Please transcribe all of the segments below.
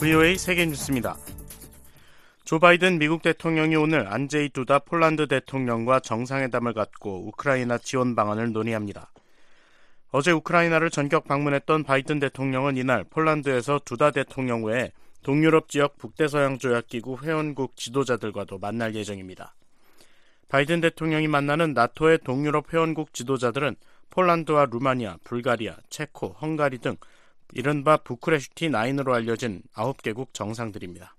VOA 세계 뉴스입니다. 조 바이든 미국 대통령이 오늘 안제이 두다 폴란드 대통령과 정상회담을 갖고 우크라이나 지원 방안을 논의합니다. 어제 우크라이나를 전격 방문했던 바이든 대통령은 이날 폴란드에서 두다 대통령 외에 동유럽 지역 북대서양 조약기구 회원국 지도자들과도 만날 예정입니다. 바이든 대통령이 만나는 나토의 동유럽 회원국 지도자들은 폴란드와 루마니아, 불가리아, 체코, 헝가리 등 이른바 부크레슈티 9으로 알려진 9개국 정상들입니다.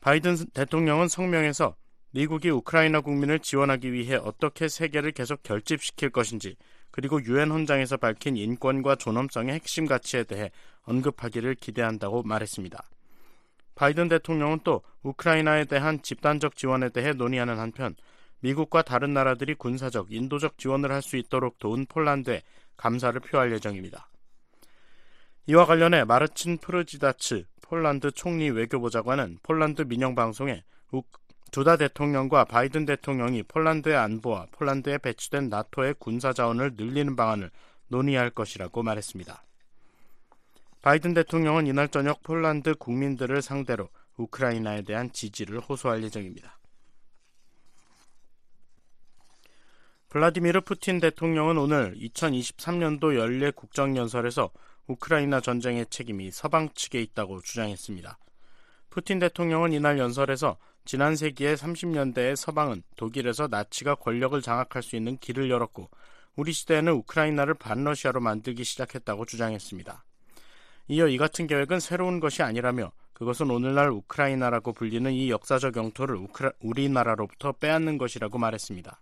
바이든 대통령은 성명에서 미국이 우크라이나 국민을 지원하기 위해 어떻게 세계를 계속 결집시킬 것인지 그리고 유엔 헌장에서 밝힌 인권과 존엄성의 핵심 가치에 대해 언급하기를 기대한다고 말했습니다. 바이든 대통령은 또 우크라이나에 대한 집단적 지원에 대해 논의하는 한편 미국과 다른 나라들이 군사적, 인도적 지원을 할 수 있도록 도운 폴란드에 감사를 표할 예정입니다. 이와 관련해 마르친 프르지다츠 폴란드 총리 외교보좌관은 폴란드 민영방송에 두다 대통령과 바이든 대통령이 폴란드의 안보와 폴란드에 배치된 나토의 군사 자원을 늘리는 방안을 논의할 것이라고 말했습니다. 바이든 대통령은 이날 저녁 폴란드 국민들을 상대로 우크라이나에 대한 지지를 호소할 예정입니다. 블라디미르 푸틴 대통령은 오늘 2023년도 연례 국정연설에서 우크라이나 전쟁의 책임이 서방 측에 있다고 주장했습니다. 푸틴 대통령은 이날 연설에서 지난 세기의 30년대에 서방은 독일에서 나치가 권력을 장악할 수 있는 길을 열었고 우리 시대에는 우크라이나를 반러시아로 만들기 시작했다고 주장했습니다. 이어 이 같은 계획은 새로운 것이 아니라며 그것은 오늘날 우크라이나라고 불리는 이 역사적 영토를 우크라, 우리나라로부터 빼앗는 것이라고 말했습니다.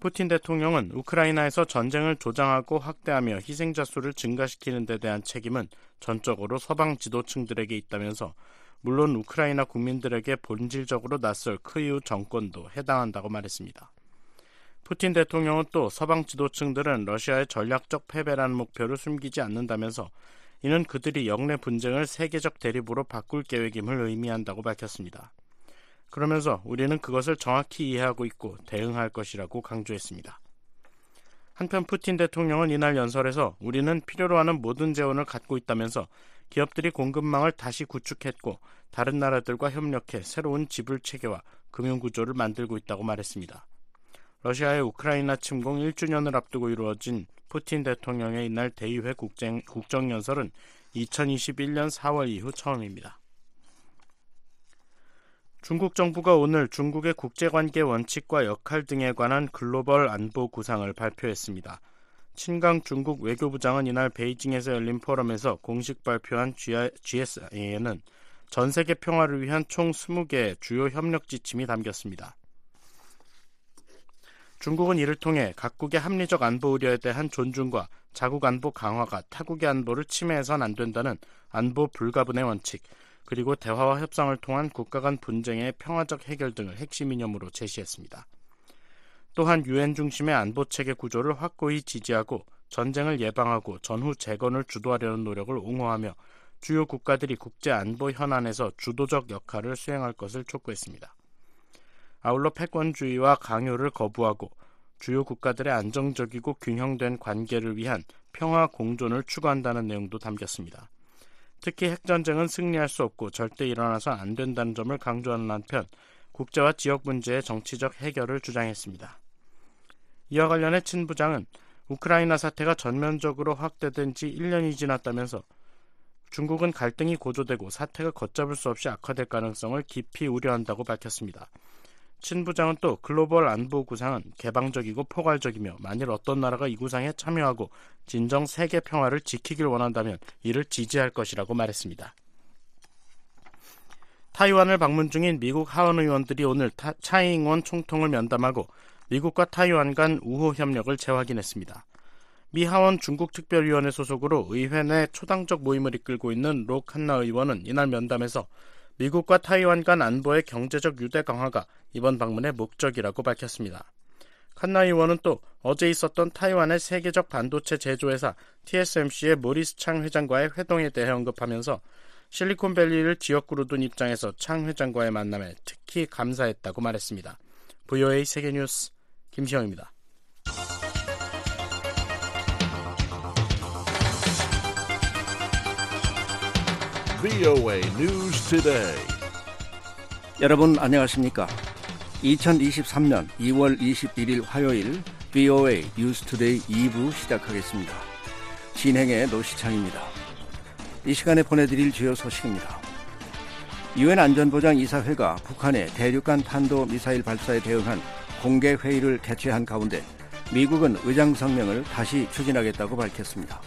푸틴 대통령은 우크라이나에서 전쟁을 조장하고 확대하며 희생자 수를 증가시키는 데 대한 책임은 전적으로 서방 지도층들에게 있다면서 물론 우크라이나 국민들에게 본질적으로 낯설 크이우 정권도 해당한다고 말했습니다. 푸틴 대통령은 또 서방 지도층들은 러시아의 전략적 패배라는 목표를 숨기지 않는다면서 이는 그들이 영내 분쟁을 세계적 대립으로 바꿀 계획임을 의미한다고 밝혔습니다. 그러면서 우리는 그것을 정확히 이해하고 있고 대응할 것이라고 강조했습니다. 한편 푸틴 대통령은 이날 연설에서 우리는 필요로 하는 모든 재원을 갖고 있다면서 기업들이 공급망을 다시 구축했고 다른 나라들과 협력해 새로운 지불 체계와 금융 구조를 만들고 있다고 말했습니다. 러시아의 우크라이나 침공 1주년을 앞두고 이루어진 푸틴 대통령의 이날 대의회 국정 연설은 2021년 4월 이후 처음입니다. 중국 정부가 오늘 중국의 국제관계 원칙과 역할 등에 관한 글로벌 안보 구상을 발표했습니다. 친강 중국 외교부장은 이날 베이징에서 열린 포럼에서 공식 발표한 GSA에는 전 세계 평화를 위한 총 20개의 주요 협력 지침이 담겼습니다. 중국은 이를 통해 각국의 합리적 안보 우려에 대한 존중과 자국 안보 강화가 타국의 안보를 침해해선 안 된다는 안보 불가분의 원칙, 그리고 대화와 협상을 통한 국가 간 분쟁의 평화적 해결 등을 핵심 이념으로 제시했습니다. 또한 유엔 중심의 안보 체계 구조를 확고히 지지하고 전쟁을 예방하고 전후 재건을 주도하려는 노력을 옹호하며 주요 국가들이 국제 안보 현안에서 주도적 역할을 수행할 것을 촉구했습니다. 아울러 패권주의와 강요를 거부하고 주요 국가들의 안정적이고 균형된 관계를 위한 평화 공존을 추구한다는 내용도 담겼습니다. 특히 핵전쟁은 승리할 수 없고 절대 일어나서 안 된다는 점을 강조하는 한편 국제와 지역 문제의 정치적 해결을 주장했습니다. 이와 관련해 친 부장은 우크라이나 사태가 전면적으로 확대된 지 1년이 지났다면서 중국은 갈등이 고조되고 사태가 걷잡을 수 없이 악화될 가능성을 깊이 우려한다고 밝혔습니다. 친 부장은 또 글로벌 안보 구상은 개방적이고 포괄적이며 만일 어떤 나라가 이 구상에 참여하고 진정 세계 평화를 지키길 원한다면 이를 지지할 것이라고 말했습니다. 타이완을 방문 중인 미국 하원 의원들이 오늘 타, 차이잉원 총통을 면담하고 미국과 타이완 간 우호 협력을 재확인했습니다. 미 하원 중국특별위원회 소속으로 의회 내 초당적 모임을 이끌고 있는 로 칸나 의원은 이날 면담에서 미국과 타이완 간 안보의 경제적 유대 강화가 이번 방문의 목적이라고 밝혔습니다. 칸나 의원은 또 어제 있었던 타이완의 세계적 반도체 제조회사 TSMC의 모리스 창 회장과의 회동에 대해 언급하면서 실리콘밸리를 지역구로 둔 입장에서 창 회장과의 만남에 특히 감사했다고 말했습니다. VOA 세계뉴스 김시영입니다. VOA News Today. 여러분 안녕하십니까? 2023년 2월 21일 화요일 VOA News Today 2부 시작하겠습니다. 진행의 노시창입니다. 이 시간에 보내드릴 주요 소식입니다. 유엔 안전보장 이사회가 북한의 대륙간 탄도 미사일 발사에 대응한 공개 회의를 개최한 가운데 미국은 의장 성명을 다시 추진하겠다고 밝혔습니다.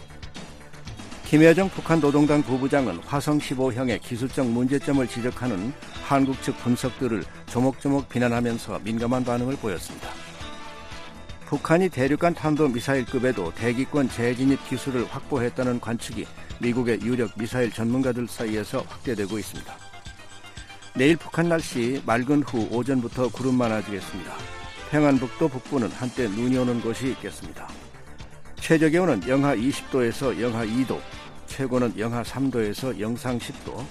김여정 북한 노동당 부부장은 화성 15형의 기술적 문제점을 지적하는 한국 측 분석들을 조목조목 비난하면서 민감한 반응을 보였습니다. 북한이 대륙간 탄도 미사일급에도 대기권 재진입 기술을 확보했다는 관측이 미국의 유력 미사일 전문가들 사이에서 확대되고 있습니다. 내일 북한 날씨 맑은 후 오전부터 구름 많아지겠습니다. 평안북도 북부는 한때 눈이 오는 곳이 있겠습니다. 최저 기온은 영하 20도에서 영하 2도, 최고는 영하 3도에서 영상 10도,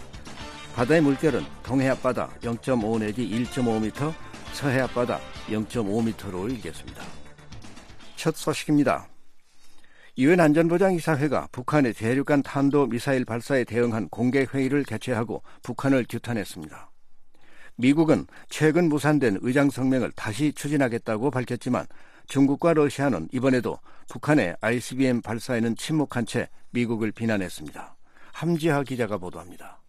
바다의 물결은 동해 앞바다 0.5 내지 1.5m, 서해 앞바다 0.5m로 일겠습니다. 첫 소식입니다. 유엔 안전보장이사회가 북한의 대륙간 탄도 미사일 발사에 대응한 공개 회의를 개최하고 북한을 규탄했습니다. 미국은 최근 무산된 의장 성명을 다시 추진하겠다고 밝혔지만 중국과 러시아는 이번에도 북한의 ICBM 발사에는 침묵한 채 미국을 비난했습니다. 함지하 기자가 보도합니다.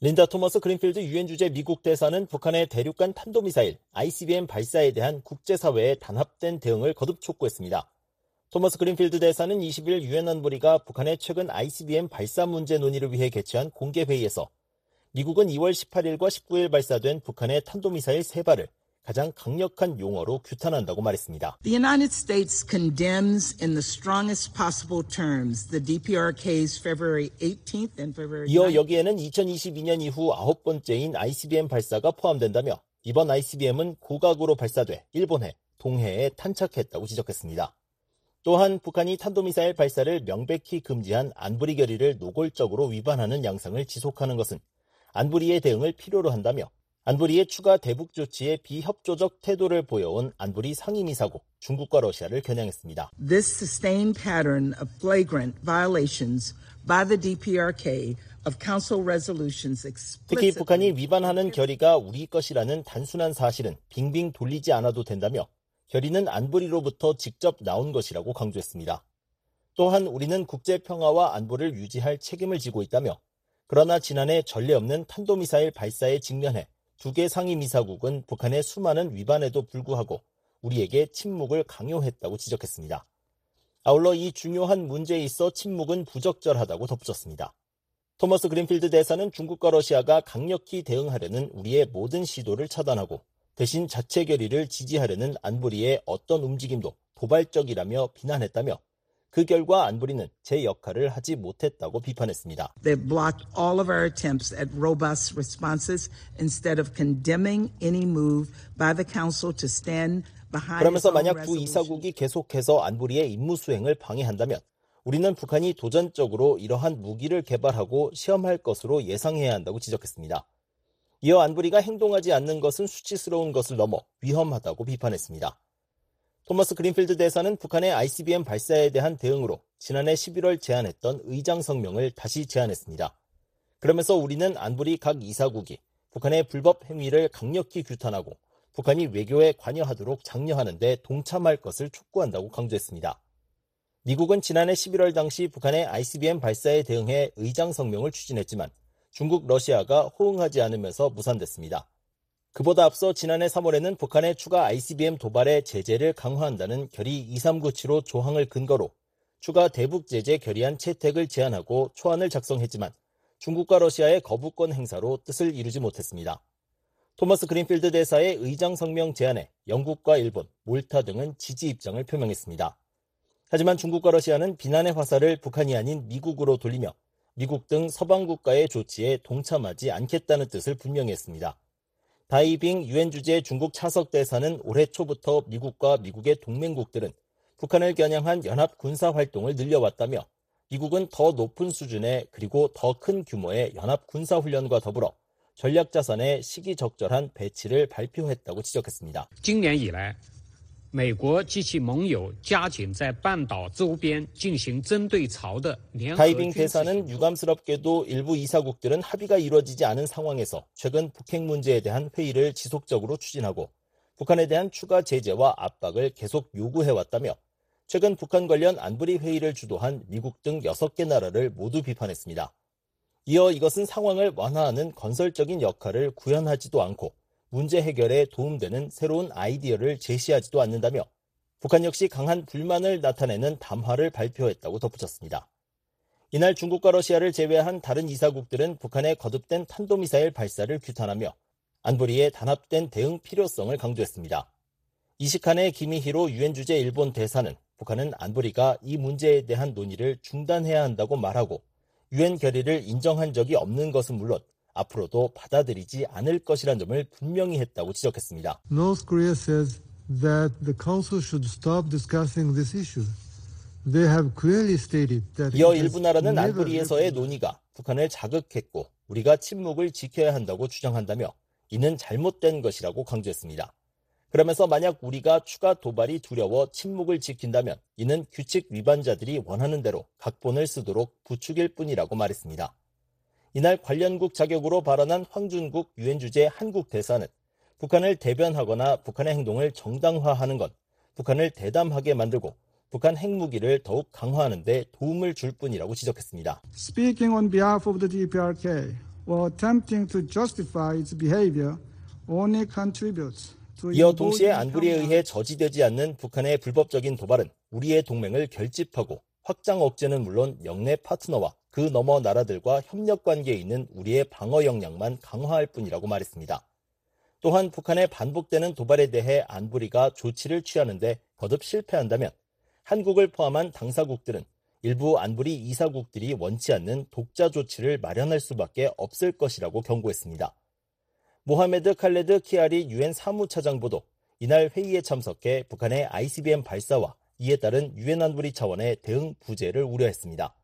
린다 토머스 그린필드 유엔 주재 미국 대사는 북한의 대륙간 탄도미사일 ICBM 발사에 대한 국제사회의 단합된 대응을 거듭 촉구했습니다. 토머스 그린필드 대사는 20일 유엔 안보리가 북한의 최근 ICBM 발사 문제 논의를 위해 개최한 공개 회의에서 미국은 2월 18일과 19일 발사된 북한의 탄도미사일 3발을 가장 강력한 용어로 규탄한다고 말했습니다. The United States condemns in the strongest possible terms the DPRK's February 18th and February 19th. 이어 여기에는 2022년 이후 아홉 번째인 ICBM 발사가 포함된다며 이번 ICBM은 고각으로 발사돼 일본해, 동해에 탄착했다고 지적했습니다. 또한 북한이 탄도미사일 발사를 명백히 금지한 안보리 결의를 노골적으로 위반하는 양상을 지속하는 것은 안보리의 대응을 필요로 한다며 안보리의 추가 대북 조치에 비협조적 태도를 보여온 안보리 상임이사국 중국과 러시아를 겨냥했습니다. This sustained pattern of flagrant violations by the DPRK of Council resolutions 특히 북한이 위반하는 결의가 우리 것이라는 단순한 사실은 빙빙 돌리지 않아도 된다며 결의는 안보리로부터 직접 나온 것이라고 강조했습니다. 또한 우리는 국제 평화와 안보를 유지할 책임을 지고 있다며 그러나 지난해 전례 없는 탄도미사일 발사에 직면해 두 개 상임이사국은 북한의 수많은 위반에도 불구하고 우리에게 침묵을 강요했다고 지적했습니다. 아울러 이 중요한 문제에 있어 침묵은 부적절하다고 덧붙였습니다. 토머스 그린필드 대사는 중국과 러시아가 강력히 대응하려는 우리의 모든 시도를 차단하고 대신 자체 결의를 지지하려는 안보리의 어떤 움직임도 도발적이라며 비난했다며 그 결과 안보리는 제 역할을 하지 못했다고 비판했습니다. They've blocked all of our attempts at robust responses instead of condemning any move by the Council to stand behind 그러면서 만약 두 resolutions. 이사국이 계속해서 안보리의 임무 수행을 방해한다면 우리는 북한이 도전적으로 이러한 무기를 개발하고 시험할 것으로 예상해야 한다고 지적했습니다. 이어 안보리가 행동하지 않는 것은 수치스러운 것을 넘어 위험하다고 비판했습니다. 토머스 그린필드 대사는 북한의 ICBM 발사에 대한 대응으로 지난해 11월 제안했던 의장 성명을 다시 제안했습니다. 그러면서 우리는 안보리 각 이사국이 북한의 불법 행위를 강력히 규탄하고 북한이 외교에 관여하도록 장려하는 데 동참할 것을 촉구한다고 강조했습니다. 미국은 지난해 11월 당시 북한의 ICBM 발사에 대응해 의장 성명을 추진했지만 중국, 러시아가 호응하지 않으면서 무산됐습니다. 그보다 앞서 지난해 3월에는 북한의 추가 ICBM 도발에 제재를 강화한다는 결의 2397호 조항을 근거로 추가 대북 제재 결의안 채택을 제안하고 초안을 작성했지만 중국과 러시아의 거부권 행사로 뜻을 이루지 못했습니다. 토머스 그린필드 대사의 의장 성명 제안에 영국과 일본, 몰타 등은 지지 입장을 표명했습니다. 하지만 중국과 러시아는 비난의 화살을 북한이 아닌 미국으로 돌리며 미국 등 서방 국가의 조치에 동참하지 않겠다는 뜻을 분명히 했습니다. 다이빙 유엔 주재 중국 차석 대사는 올해 초부터 미국과 미국의 동맹국들은 북한을 겨냥한 연합 군사 활동을 늘려왔다며 미국은 더 높은 수준의 그리고 더 큰 규모의 연합 군사 훈련과 더불어 전략 자산의 시기적절한 배치를 발표했다고 지적했습니다. 今年以来， 다이빙 대사는 유감스럽게도 일부 이사국들은 합의가 이루어지지 않은 상황에서 최근 북핵 문제에 대한 회의를 지속적으로 추진하고 북한에 대한 추가 제재와 압박을 계속 요구해왔다며 최근 북한 관련 안보리 회의를 주도한 미국 등 6개 나라를 모두 비판했습니다. 이어 이것은 상황을 완화하는 건설적인 역할을 구현하지도 않고 문제 해결에 도움되는 새로운 아이디어를 제시하지도 않는다며 북한 역시 강한 불만을 나타내는 담화를 발표했다고 덧붙였습니다. 이날 중국과 러시아를 제외한 다른 이사국들은 북한의 거듭된 탄도미사일 발사를 규탄하며 안보리의 단합된 대응 필요성을 강조했습니다. 이시칸의 기미히로 유엔 주재 일본 대사는 북한은 안보리가 이 문제에 대한 논의를 중단해야 한다고 말하고 유엔 결의를 인정한 적이 없는 것은 물론 앞으로도 받아들이지 않을 것이란 점을 분명히 했다고 지적했습니다. North Korea says that the Council should stop discussing this issue. They have clearly stated that 이어 일부 나라는 안보리에서의 논의가 북한을 자극했고 우리가 침묵을 지켜야 한다고 주장한다며 이는 잘못된 것이라고 강조했습니다. 그러면서 만약 우리가 추가 도발이 두려워 침묵을 지킨다면 이는 규칙 위반자들이 원하는 대로 각본을 쓰도록 부추길 뿐이라고 말했습니다. 이날 관련국 자격으로 발언한 황준국 유엔 주재 한국 대사는 북한을 대변하거나 북한의 행동을 정당화하는 건 북한을 대담하게 만들고 북한 핵무기를 더욱 강화하는 데 도움을 줄 뿐이라고 지적했습니다. Speaking on behalf of the DPRK, while attempting to justify its behavior, only contributes 이어 동시에 안보리에 의해 저지되지 않는 북한의 불법적인 도발은 우리의 동맹을 결집하고 확장 억제는 물론 영내 파트너와 그 너머 나라들과 협력 관계에 있는 우리의 방어 역량만 강화할 뿐이라고 말했습니다. 또한 북한의 반복되는 도발에 대해 안보리가 조치를 취하는데 거듭 실패한다면 한국을 포함한 당사국들은 일부 안보리 이사국들이 원치 않는 독자 조치를 마련할 수밖에 없을 것이라고 경고했습니다. 모하메드 칼레드 키아리 유엔 사무차장보도 이날 회의에 참석해 북한의 ICBM 발사와 이에 따른 유엔 안보리 차원의 대응 부재를 우려했습니다.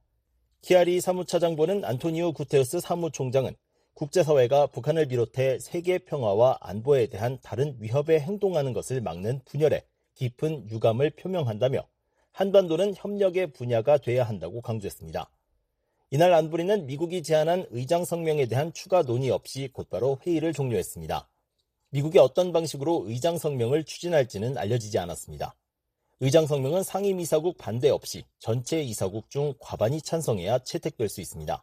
키아리 사무차장보는 안토니오 구테우스 사무총장은 국제사회가 북한을 비롯해 세계 평화와 안보에 대한 다른 위협에 행동하는 것을 막는 분열에 깊은 유감을 표명한다며 한반도는 협력의 분야가 돼야 한다고 강조했습니다. 이날 안보리는 미국이 제안한 의장 성명에 대한 추가 논의 없이 곧바로 회의를 종료했습니다. 미국이 어떤 방식으로 의장 성명을 추진할지는 알려지지 않았습니다. 의장 성명은 상임 이사국 반대 없이 전체 이사국 중 과반이 찬성해야 채택될 수 있습니다.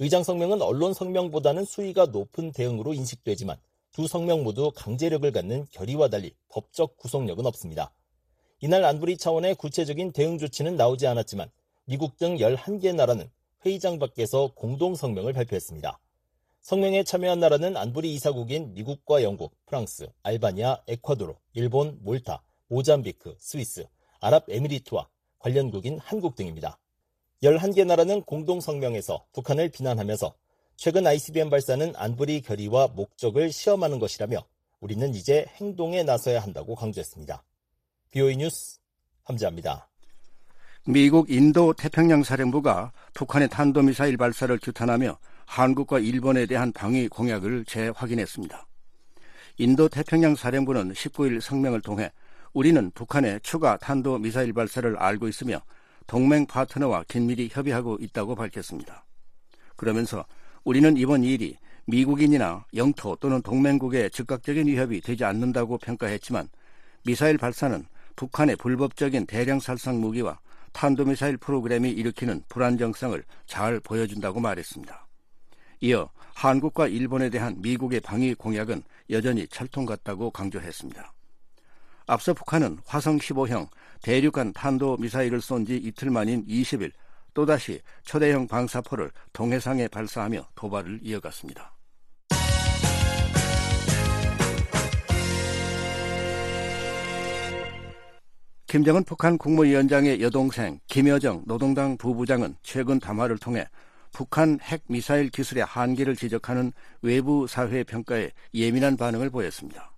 의장 성명은 언론 성명보다는 수위가 높은 대응으로 인식되지만 두 성명 모두 강제력을 갖는 결의와 달리 법적 구속력은 없습니다. 이날 안보리 차원의 구체적인 대응 조치는 나오지 않았지만 미국 등 11개 나라는 회의장 밖에서 공동 성명을 발표했습니다. 성명에 참여한 나라는 안보리 이사국인 미국과 영국, 프랑스, 알바니아, 에콰도르, 일본, 몰타, 모잠비크, 스위스, 아랍에미리트와 관련국인 한국 등입니다. 11개 나라는 공동 성명에서 북한을 비난하면서 최근 ICBM 발사는 안보리 결의와 목적을 시험하는 것이라며 우리는 이제 행동에 나서야 한다고 강조했습니다. BOE 뉴스 함지합니다. 미국 인도 태평양 사령부가 북한의 탄도미사일 발사를 규탄하며 한국과 일본에 대한 방위 공약을 재확인했습니다. 인도 태평양 사령부는 19일 성명을 통해 우리는 북한의 추가 탄도 미사일 발사를 알고 있으며 동맹 파트너와 긴밀히 협의하고 있다고 밝혔습니다. 그러면서 우리는 이번 일이 미국인이나 영토 또는 동맹국의 즉각적인 위협이 되지 않는다고 평가했지만 미사일 발사는 북한의 불법적인 대량 살상 무기와 탄도미사일 프로그램이 일으키는 불안정성을 잘 보여준다고 말했습니다. 이어 한국과 일본에 대한 미국의 방위 공약은 여전히 철통 같다고 강조했습니다. 앞서 북한은 화성 15형 대륙간 탄도 미사일을 쏜 지 이틀 만인 20일 또다시 초대형 방사포를 동해상에 발사하며 도발을 이어갔습니다. 김정은 북한 국무위원장의 여동생 김여정 노동당 부부장은 최근 담화를 통해 북한 핵 미사일 기술의 한계를 지적하는 외부 사회 평가에 예민한 반응을 보였습니다.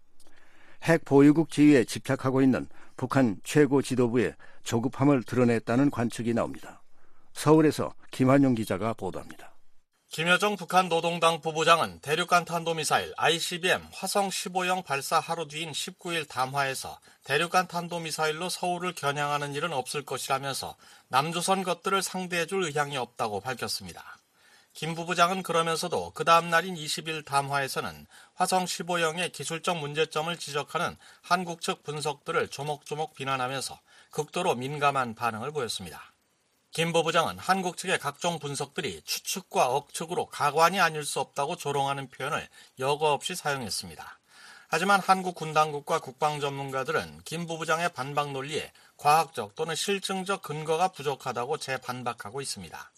핵 보유국 지위에 집착하고 있는 북한 최고 지도부의 조급함을 드러냈다는 관측이 나옵니다. 서울에서 김한용 기자가 보도합니다. 김여정 북한 노동당 부부장은 대륙간 탄도미사일 ICBM 화성 15형 발사 하루 뒤인 19일 담화에서 대륙간 탄도미사일로 서울을 겨냥하는 일은 없을 것이라면서 남조선 것들을 상대해줄 의향이 없다고 밝혔습니다. 김 부부장은 그러면서도 그 다음 날인 20일 담화에서는 화성 15형의 기술적 문제점을 지적하는 한국 측 분석들을 조목조목 비난하면서 극도로 민감한 반응을 보였습니다. 김 부부장은 한국 측의 각종 분석들이 추측과 억측으로 가관이 아닐 수 없다고 조롱하는 표현을 여과 없이 사용했습니다. 하지만 한국 군 당국과 국방 전문가들은 김 부부장의 반박 논리에 과학적 또는 실증적 근거가 부족하다고 재반박하고 있습니다.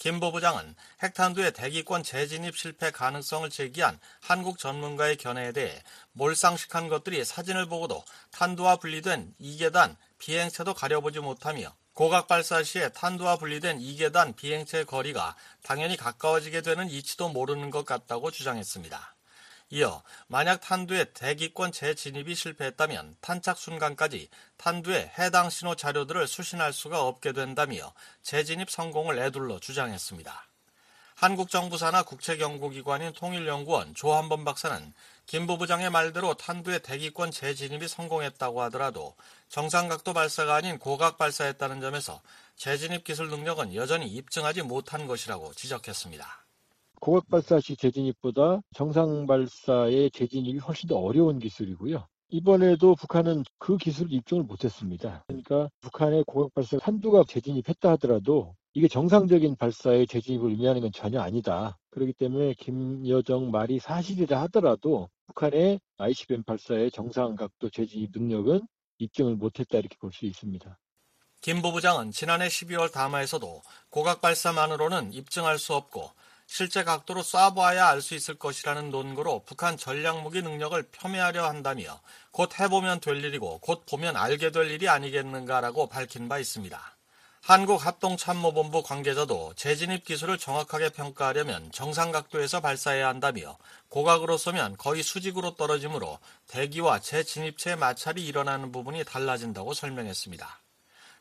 김 부부장은 핵탄두의 대기권 재진입 실패 가능성을 제기한 한국 전문가의 견해에 대해 몰상식한 것들이 사진을 보고도 탄두와 분리된 2계단 비행체도 가려보지 못하며 고각 발사 시에 탄두와 분리된 2계단 비행체 거리가 당연히 가까워지게 되는 이치도 모르는 것 같다고 주장했습니다. 이어 만약 탄두의 대기권 재진입이 실패했다면 탄착 순간까지 탄두의 해당 신호 자료들을 수신할 수가 없게 된다며 재진입 성공을 애둘러 주장했습니다. 한국 정부 산하 국책연구기관인 통일연구원 조한범 박사는 김 부부장의 말대로 탄두의 대기권 재진입이 성공했다고 하더라도 정상각도 발사가 아닌 고각 발사했다는 점에서 재진입 기술 능력은 여전히 입증하지 못한 것이라고 지적했습니다. 고각 발사 시 재진입보다 정상 발사의 재진입이 훨씬 더 어려운 기술이고요. 이번에도 북한은 그 기술을 입증을 못했습니다. 그러니까 북한의 고각 발사 한두가 재진입했다 하더라도 이게 정상적인 발사의 재진입을 의미하는 건 전혀 아니다. 그렇기 때문에 김여정 말이 사실이라 하더라도 북한의 ICBM 발사의 정상 각도 재진입 능력은 입증을 못했다 이렇게 볼 수 있습니다. 김 부부장은 지난해 12월 담화에서도 고각 발사만으로는 입증할 수 없고 실제 각도로 쏴보아야 알 수 있을 것이라는 논거로 북한 전략무기 능력을 폄훼하려 한다며 곧 해보면 될 일이고 곧 보면 알게 될 일이 아니겠는가라고 밝힌 바 있습니다. 한국합동참모본부 관계자도 재진입 기술을 정확하게 평가하려면 정상 각도에서 발사해야 한다며 고각으로 쏘면 거의 수직으로 떨어지므로 대기와 재진입체 마찰이 일어나는 부분이 달라진다고 설명했습니다.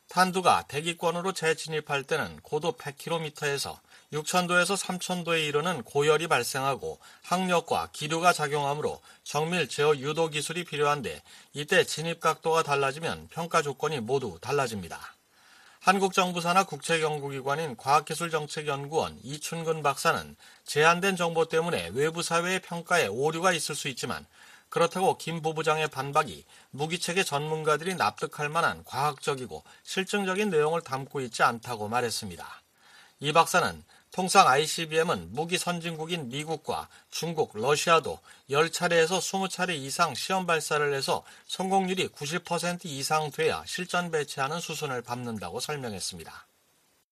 탄두가 대기권으로 재진입할 때는 고도 100km에서 6천도에서 3천도에 이르는 고열이 발생하고 항력과 기류가 작용하므로 정밀 제어 유도 기술이 필요한데 이때 진입 각도가 달라지면 평가 조건이 모두 달라집니다. 한국정부 산하 국책연구기관인 과학기술정책연구원 이춘근 박사는 제한된 정보 때문에 외부 사회의 평가에 오류가 있을 수 있지만 그렇다고 김 부부장의 반박이 무기체계 전문가들이 납득할 만한 과학적이고 실증적인 내용을 담고 있지 않다고 말했습니다. 이 박사는 통상 ICBM은 무기 선진국인 미국과 중국, 러시아도 10차례에서 20차례 이상 시험 발사를 해서 성공률이 90% 이상 돼야 실전 배치하는 수순을 밟는다고 설명했습니다.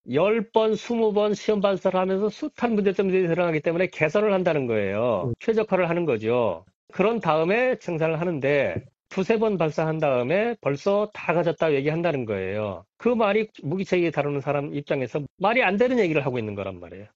10번, 20번 시험 발사를 하면서 숱한 문제점들이 드러나기 때문에 개선을 한다는 거예요. 최적화를 하는 거죠. 그런 다음에 생산을 하는데 두세 번 발사한 다음에 벌써 다 가졌다고 얘기한다는 거예요. 그 말이 무기체계 다루는 사람 입장에서 말이 안 되는 얘기를 하고 있는 거란 말이에요.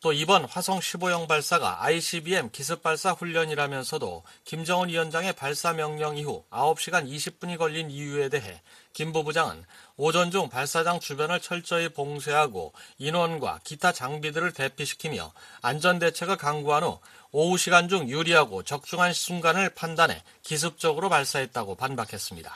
또 이번 화성 15형 발사가 ICBM 기습 발사 훈련이라면서도 김정은 위원장의 발사 명령 이후 9시간 20분이 걸린 이유에 대해 김 부부장은 오전 중 발사장 주변을 철저히 봉쇄하고 인원과 기타 장비들을 대피시키며 안전 대책을 강구한 후 오후 시간 중 유리하고 적중한 순간을 판단해 기습적으로 발사했다고 반박했습니다.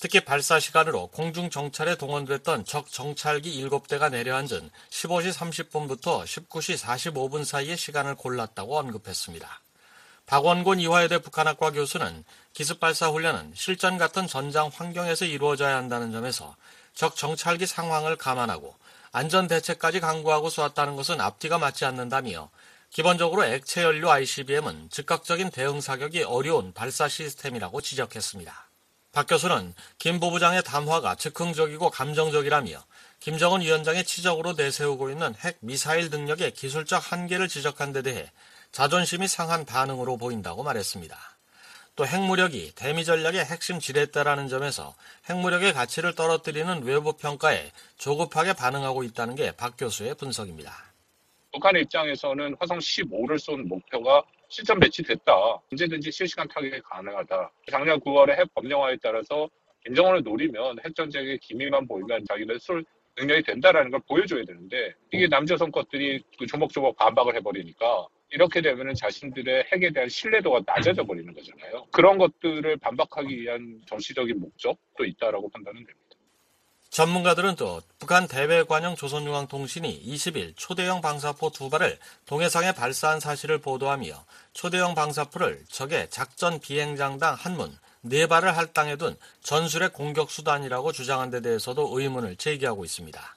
특히 발사 시간으로 공중 정찰에 동원됐던 적 정찰기 7대가 내려앉은 15시 30분부터 19시 45분 사이의 시간을 골랐다고 언급했습니다. 박원곤 이화여대 북한학과 교수는 기습 발사 훈련은 실전 같은 전장 환경에서 이루어져야 한다는 점에서 적 정찰기 상황을 감안하고 안전 대책까지 강구하고 쏘았다는 것은 앞뒤가 맞지 않는다며 기본적으로 액체 연료 ICBM은 즉각적인 대응 사격이 어려운 발사 시스템이라고 지적했습니다. 박 교수는 김 부부장의 담화가 즉흥적이고 감정적이라며 김정은 위원장의 치적으로 내세우고 있는 핵 미사일 능력의 기술적 한계를 지적한 데 대해 자존심이 상한 반응으로 보인다고 말했습니다. 또 핵무력이 대미 전략의 핵심 지렛대라는 점에서 핵무력의 가치를 떨어뜨리는 외부 평가에 조급하게 반응하고 있다는 게 박 교수의 분석입니다. 북한의 입장에서는 화성 15를 쏜 목표가 실전 배치됐다. 언제든지 실시간 타격이 가능하다. 작년 9월에 핵 법령화에 따라서 김정은을 노리면 핵전쟁의 기미만 보이면 자기들 쏠 능력이 된다라는 걸 보여줘야 되는데 이게 남조선 것들이 그 조목조목 반박을 해버리니까 이렇게 되면은 자신들의 핵에 대한 신뢰도가 낮아져 버리는 거잖아요. 그런 것들을 반박하기 위한 정치적인 목적도 있다라고 판단은 됩니다. 전문가들은 또 북한 대외관영 조선중앙통신이 20일 초대형 방사포 두 발을 동해상에 발사한 사실을 보도하며 초대형 방사포를 적의 작전 비행장당 한문 네 발을 할당해 둔 전술핵 공격 수단이라고 주장한 데 대해서도 의문을 제기하고 있습니다.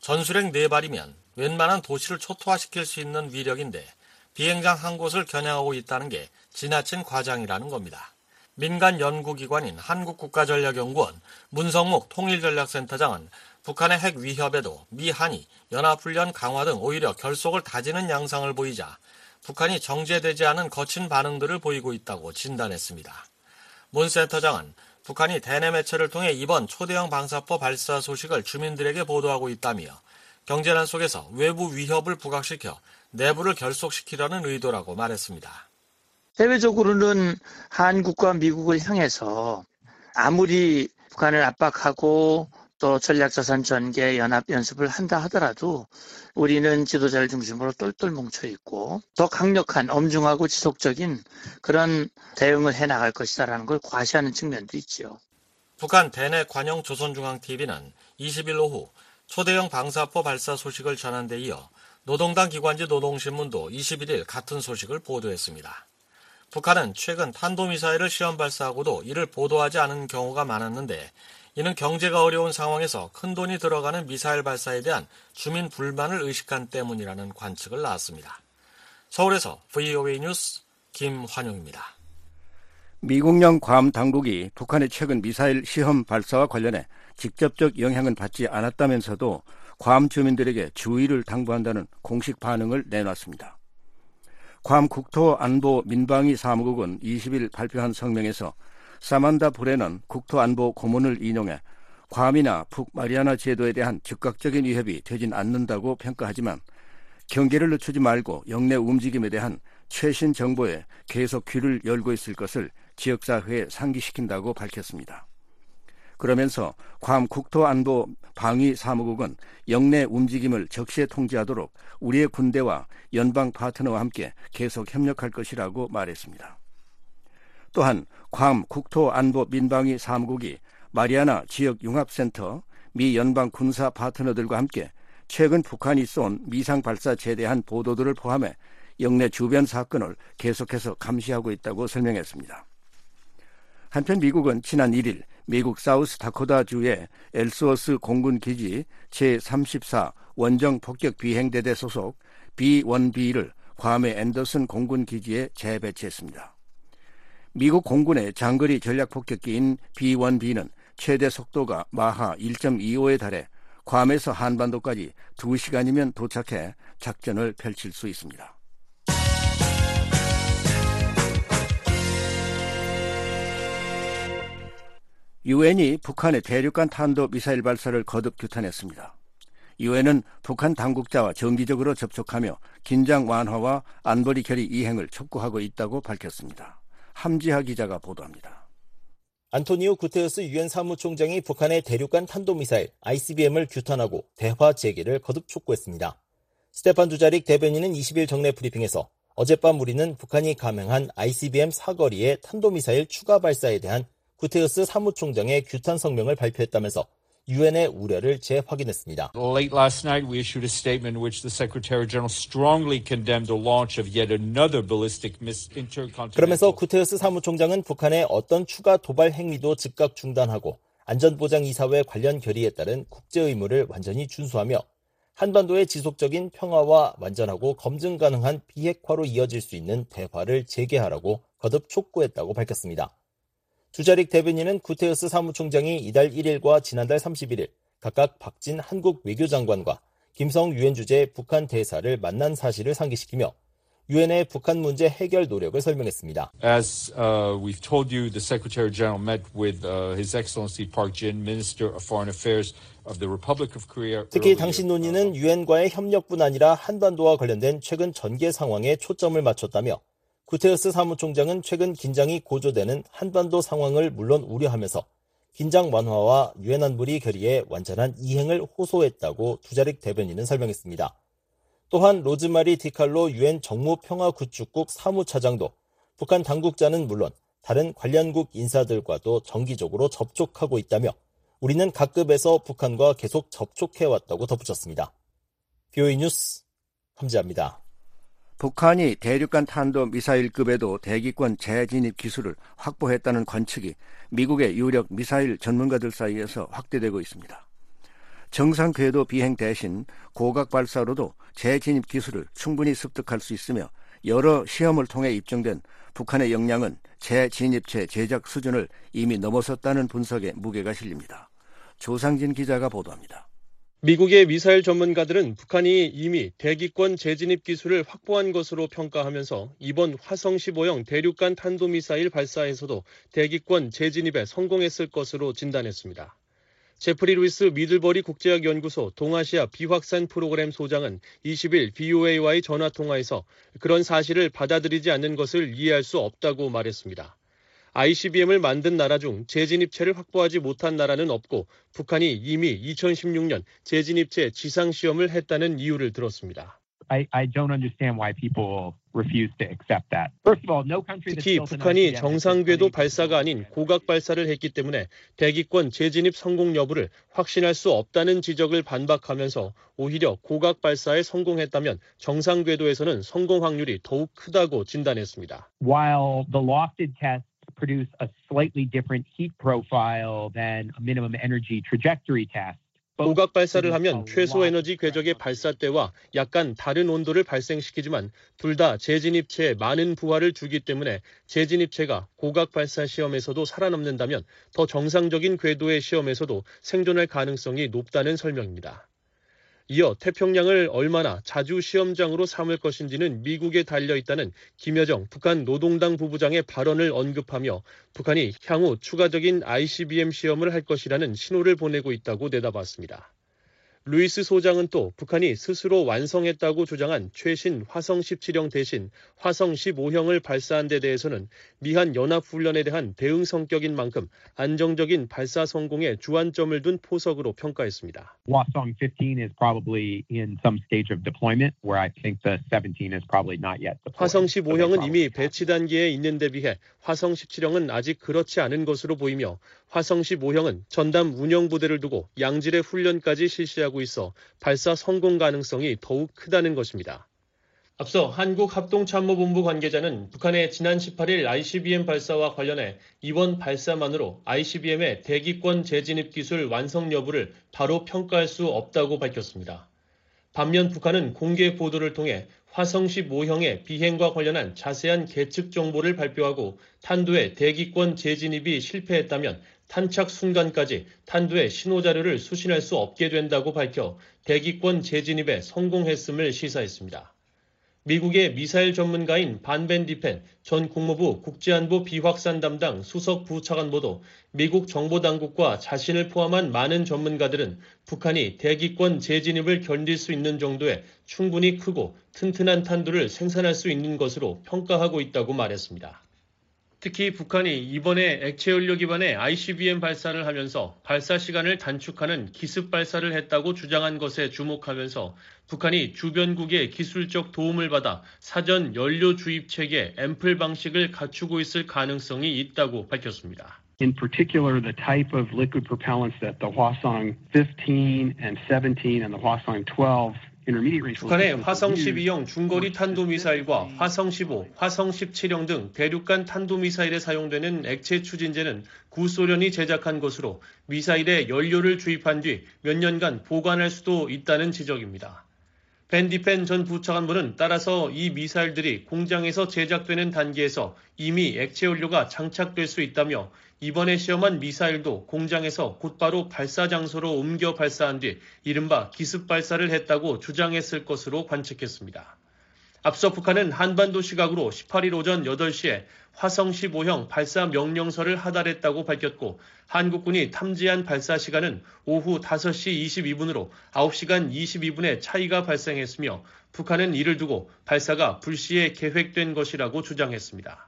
전술핵 네 발이면 웬만한 도시를 초토화시킬 수 있는 위력인데 비행장 한 곳을 겨냥하고 있다는 게 지나친 과장이라는 겁니다. 민간 연구기관인 한국국가전략연구원 문성목 통일전략센터장은 북한의 핵 위협에도 미, 한이 연합훈련 강화 등 오히려 결속을 다지는 양상을 보이자 북한이 정제되지 않은 거친 반응들을 보이고 있다고 진단했습니다. 문 센터장은 북한이 대내 매체를 통해 이번 초대형 방사포 발사 소식을 주민들에게 보도하고 있다며 경제난 속에서 외부 위협을 부각시켜 내부를 결속시키려는 의도라고 말했습니다. 대외적으로는 한국과 미국을 향해서 아무리 북한을 압박하고 또 전략자산 전개 연합 연습을 한다 하더라도 우리는 지도자를 중심으로 똘똘 뭉쳐 있고 더 강력한 엄중하고 지속적인 그런 대응을 해 나갈 것이다라는 걸 과시하는 측면도 있지요. 북한 대내 관영 조선중앙TV는 20일 오후 초대형 방사포 발사 소식을 전한 데 이어 노동당 기관지 노동신문도 21일 같은 소식을 보도했습니다. 북한은 최근 탄도미사일을 시험 발사하고도 이를 보도하지 않은 경우가 많았는데 이는 경제가 어려운 상황에서 큰 돈이 들어가는 미사일 발사에 대한 주민 불만을 의식한 때문이라는 관측을 나왔습니다. 서울에서 VOA 뉴스 김환용입니다. 미국령 괌 당국이 북한의 최근 미사일 시험 발사와 관련해 직접적 영향은 받지 않았다면서도 괌 주민들에게 주의를 당부한다는 공식 반응을 내놨습니다. 괌 국토안보 민방위 사무국은 20일 발표한 성명에서 사만다 브레넌 국토안보 고문을 인용해 괌이나 북마리아나 제도에 대한 즉각적인 위협이 되진 않는다고 평가하지만 경계를 늦추지 말고 영내 움직임에 대한 최신 정보에 계속 귀를 열고 있을 것을 지역사회에 상기시킨다고 밝혔습니다. 그러면서 괌 국토안보 방위 사무국은 영내 움직임을 적시에 통제하도록 우리의 군대와 연방 파트너와 함께 계속 협력할 것이라고 말했습니다. 또한 괌 국토안보 민방위 사무국이 마리아나 지역 융합센터 미 연방 군사 파트너들과 함께 최근 북한이 쏜 미상 발사체에 대한 보도들을 포함해 영내 주변 사건을 계속해서 감시하고 있다고 설명했습니다. 한편 미국은 지난 1일 미국 사우스 다코다주의 엘스워스 공군 기지 제34 원정 폭격 비행대대 소속 B-1B를 괌의 앤더슨 공군 기지에 재배치했습니다. 미국 공군의 장거리 전략 폭격기인 B-1B는 최대 속도가 마하 1.25에 달해 괌에서 한반도까지 2시간이면 도착해 작전을 펼칠 수 있습니다. 유엔이 북한의 대륙간 탄도 미사일 발사를 거듭 규탄했습니다. 유엔은 북한 당국자와 정기적으로 접촉하며 긴장 완화와 안보리 결의 이행을 촉구하고 있다고 밝혔습니다. 함지하 기자가 보도합니다. 안토니오 구테흐스 유엔 사무총장이 북한의 대륙간 탄도미사일 ICBM을 규탄하고 대화 재개를 거듭 촉구했습니다. 스테판 두자릭 대변인은 20일 정례 브리핑에서 어젯밤 우리는 북한이 감행한 ICBM 사거리의 탄도미사일 추가 발사에 대한 구테우스 사무총장의 규탄 성명을 발표했다면서 유엔의 우려를 재확인했습니다. Late last night, we issued a statement in which the Secretary General strongly condemned the launch of yet another ballistic missile. 그러면서 구테우스 사무총장은 북한의 어떤 추가 도발 행위도 즉각 중단하고 안전보장이사회 관련 결의에 따른 국제 의무를 완전히 준수하며 한반도의 지속적인 평화와 완전하고 검증 가능한 비핵화로 이어질 수 있는 대화를 재개하라고 거듭 촉구했다고 밝혔습니다. 주자릭 대변인은 구테우스 사무총장이 이달 1일과 지난달 31일 각각 박진 한국 외교장관과 김성 유엔 주재 북한 대사를 만난 사실을 상기시키며 유엔의 북한 문제 해결 노력을 설명했습니다. As uh, we've told you, the Secretary General met with uh, His Excellency Park Jin, Minister of Foreign Affairs of the Republic of Korea. 특히 당신 논의는 유엔과의 협력뿐 아니라 한반도와 관련된 최근 전개 상황에 초점을 맞췄다며 구테우스 사무총장은 최근 긴장이 고조되는 한반도 상황을 물론 우려하면서 긴장 완화와 유엔 안보리 결의의 완전한 이행을 호소했다고 두자릭 대변인은 설명했습니다. 또한 로즈마리 디칼로 유엔 정무평화구축국 사무차장도 북한 당국자는 물론 다른 관련국 인사들과도 정기적으로 접촉하고 있다며 우리는 각급에서 북한과 계속 접촉해왔다고 덧붙였습니다. 비오이 뉴스 함지합니다. 북한이 대륙간 탄도 미사일급에도 대기권 재진입 기술을 확보했다는 관측이 미국의 유력 미사일 전문가들 사이에서 확대되고 있습니다. 정상 궤도 비행 대신 고각 발사로도 재진입 기술을 충분히 습득할 수 있으며 여러 시험을 통해 입증된 북한의 역량은 재진입체 제작 수준을 이미 넘어섰다는 분석에 무게가 실립니다. 조상진 기자가 보도합니다. 미국의 미사일 전문가들은 북한이 이미 대기권 재진입 기술을 확보한 것으로 평가하면서 이번 화성 15형 대륙간 탄도미사일 발사에서도 대기권 재진입에 성공했을 것으로 진단했습니다. 제프리 루이스 미들버리 국제학 연구소 동아시아 비확산 프로그램 소장은 20일 VOA와의 전화 통화에서 그런 사실을 받아들이지 않는 것을 이해할 수 없다고 말했습니다. ICBM을 만든 나라 중 재진입체를 확보하지 못한 나라는 없고 북한이 이미 2016년 재진입체 지상 시험을 했다는 이유를 들었습니다. I, I don't understand why people refuse to accept that. First of all, no country 특히 북한이 정상 궤도 발사가 아닌 고각 발사를 했기 때문에 대기권 재진입 성공 여부를 확신할 수 없다는 지적을 반박하면서 오히려 고각 발사에 성공했다면 정상 궤도에서는 성공 확률이 더욱 크다고 진단했습니다. Produce a slightly different heat profile than a minimum energy trajectory test. 고각 발사를 하면 최소 에너지 궤적의 발사 때와 약간 다른 온도를 발생시키지만 둘 다 재진입체에 많은 부하를 주기 때문에 재진입체가 고각 발사 시험에서도 살아남는다면 더 정상적인 궤도의 시험에서도 생존할 가능성이 높다는 설명입니다. 이어 태평양을 얼마나 자주 시험장으로 삼을 것인지는 미국에 달려 있다는 김여정 북한 노동당 부부장의 발언을 언급하며 북한이 향후 추가적인 ICBM 시험을 할 것이라는 신호를 보내고 있다고 내다봤습니다. 루이스 소장은 또 북한이 스스로 완성했다고 주장한 최신 화성 17형 대신 화성 15형을 발사한 데 대해서는 미한 연합훈련에 대한 대응 성격인 만큼 안정적인 발사 성공에 주안점을 둔 포석으로 평가했습니다. 화성 15 is probably in some stage of deployment where I think the 17 is probably not yet deployed. 화성 15형은 이미 배치 단계에 있는 데 비해 화성 17형은 아직 그렇지 않은 것으로 보이며 화성 15형은 전담 운영 부대를 두고 양질의 훈련까지 실시하고 있어 발사 성공 가능성이 더욱 크다는 것입니다. 앞서 한국합동참모본부 관계자는 북한의 지난 18일 ICBM 발사와 관련해 이번 발사만으로 ICBM의 대기권 재진입 기술 완성 여부를 바로 평가할 수 없다고 밝혔습니다. 반면 북한은 공개 보도를 통해 화성 15형의 비행과 관련한 자세한 계측 정보를 발표하고 탄도의 대기권 재진입이 실패했다면 탄착 순간까지 탄두의 신호 자료를 수신할 수 없게 된다고 밝혀 대기권 재진입에 성공했음을 시사했습니다. 미국의 미사일 전문가인 반벤 디펜 전 국무부 국제안보 비확산 담당 수석 부차관보도 미국 정보당국과 자신을 포함한 많은 전문가들은 북한이 대기권 재진입을 견딜 수 있는 정도의 충분히 크고 튼튼한 탄두를 생산할 수 있는 것으로 평가하고 있다고 말했습니다. 특히 북한이 이번에 액체 연료 기반의 ICBM 발사를 하면서 발사 시간을 단축하는 기습 발사를 했다고 주장한 것에 주목하면서 북한이 주변국의 기술적 도움을 받아 사전 연료 주입 체계 앰플 방식을 갖추고 있을 가능성이 있다고 밝혔습니다. In particular, the type of liquid propellants that the Hwasong 15 and 17 and the Hwasong 12 북한의 화성 12형 중거리 탄도미사일과 화성 15, 화성 17형 등 대륙간 탄도미사일에 사용되는 액체 추진제는 구소련이 제작한 것으로 미사일에 연료를 주입한 뒤 몇 년간 보관할 수도 있다는 지적입니다. 밴디펜 전 부차관보는 따라서 이 미사일들이 공장에서 제작되는 단계에서 이미 액체 연료가 장착될 수 있다며 이번에 시험한 미사일도 공장에서 곧바로 발사 장소로 옮겨 발사한 뒤 이른바 기습 발사를 했다고 주장했을 것으로 관측했습니다. 앞서 북한은 한반도 시각으로 18일 오전 8시에 화성 15형 발사 명령서를 하달했다고 밝혔고 한국군이 탐지한 발사 시간은 오후 5시 22분으로 9시간 22분의 차이가 발생했으며 북한은 이를 두고 발사가 불시에 계획된 것이라고 주장했습니다.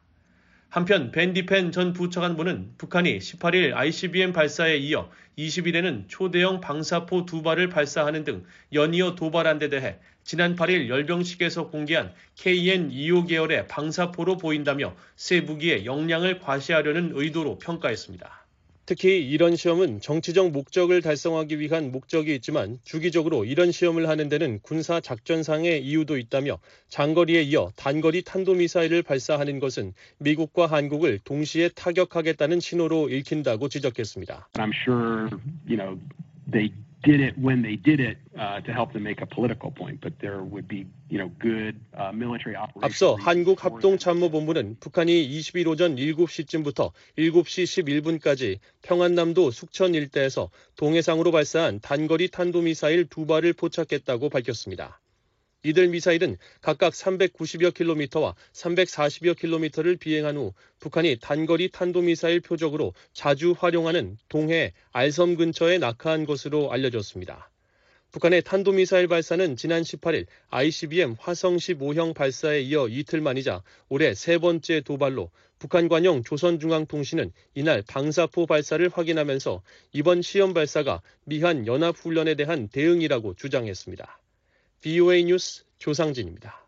한편 벤디펜 전 부차관보는 북한이 18일 ICBM 발사에 이어 20일에는 초대형 방사포 두 발을 발사하는 등 연이어 도발한 데 대해 지난 8일 열병식에서 공개한 KN-25 계열의 방사포로 보인다며 새 무기의 역량을 과시하려는 의도로 평가했습니다. 특히 이런 시험은 정치적 목적을 달성하기 위한 목적이 있지만 주기적으로 이런 시험을 하는 데는 군사 작전상의 이유도 있다며 장거리에 이어 단거리 탄도미사일을 발사하는 것은 미국과 한국을 동시에 타격하겠다는 신호로 읽힌다고 지적했습니다. I'm sure, you know, they did it when they did it uh, to help them make a political point, but there would be, you know, good uh, military operations. 앞서 한국 합동참모본부는 북한이 20일 오전 7시쯤부터 7시 11분까지 평안남도 숙천 일대에서 동해상으로 발사한 단거리 탄도미사일 두 발을 포착했다고 밝혔습니다. 이들 미사일은 각각 390여 킬로미터와 340여 킬로미터를 비행한 후 북한이 단거리 탄도미사일 표적으로 자주 활용하는 동해 알섬 근처에 낙하한 것으로 알려졌습니다. 북한의 탄도미사일 발사는 지난 18일 ICBM 화성 15형 발사에 이어 이틀 만이자 올해 세 번째 도발로 북한 관영 조선중앙통신은 이날 방사포 발사를 확인하면서 이번 시험 발사가 미한 연합훈련에 대한 대응이라고 주장했습니다. VOA 뉴스 조상진입니다.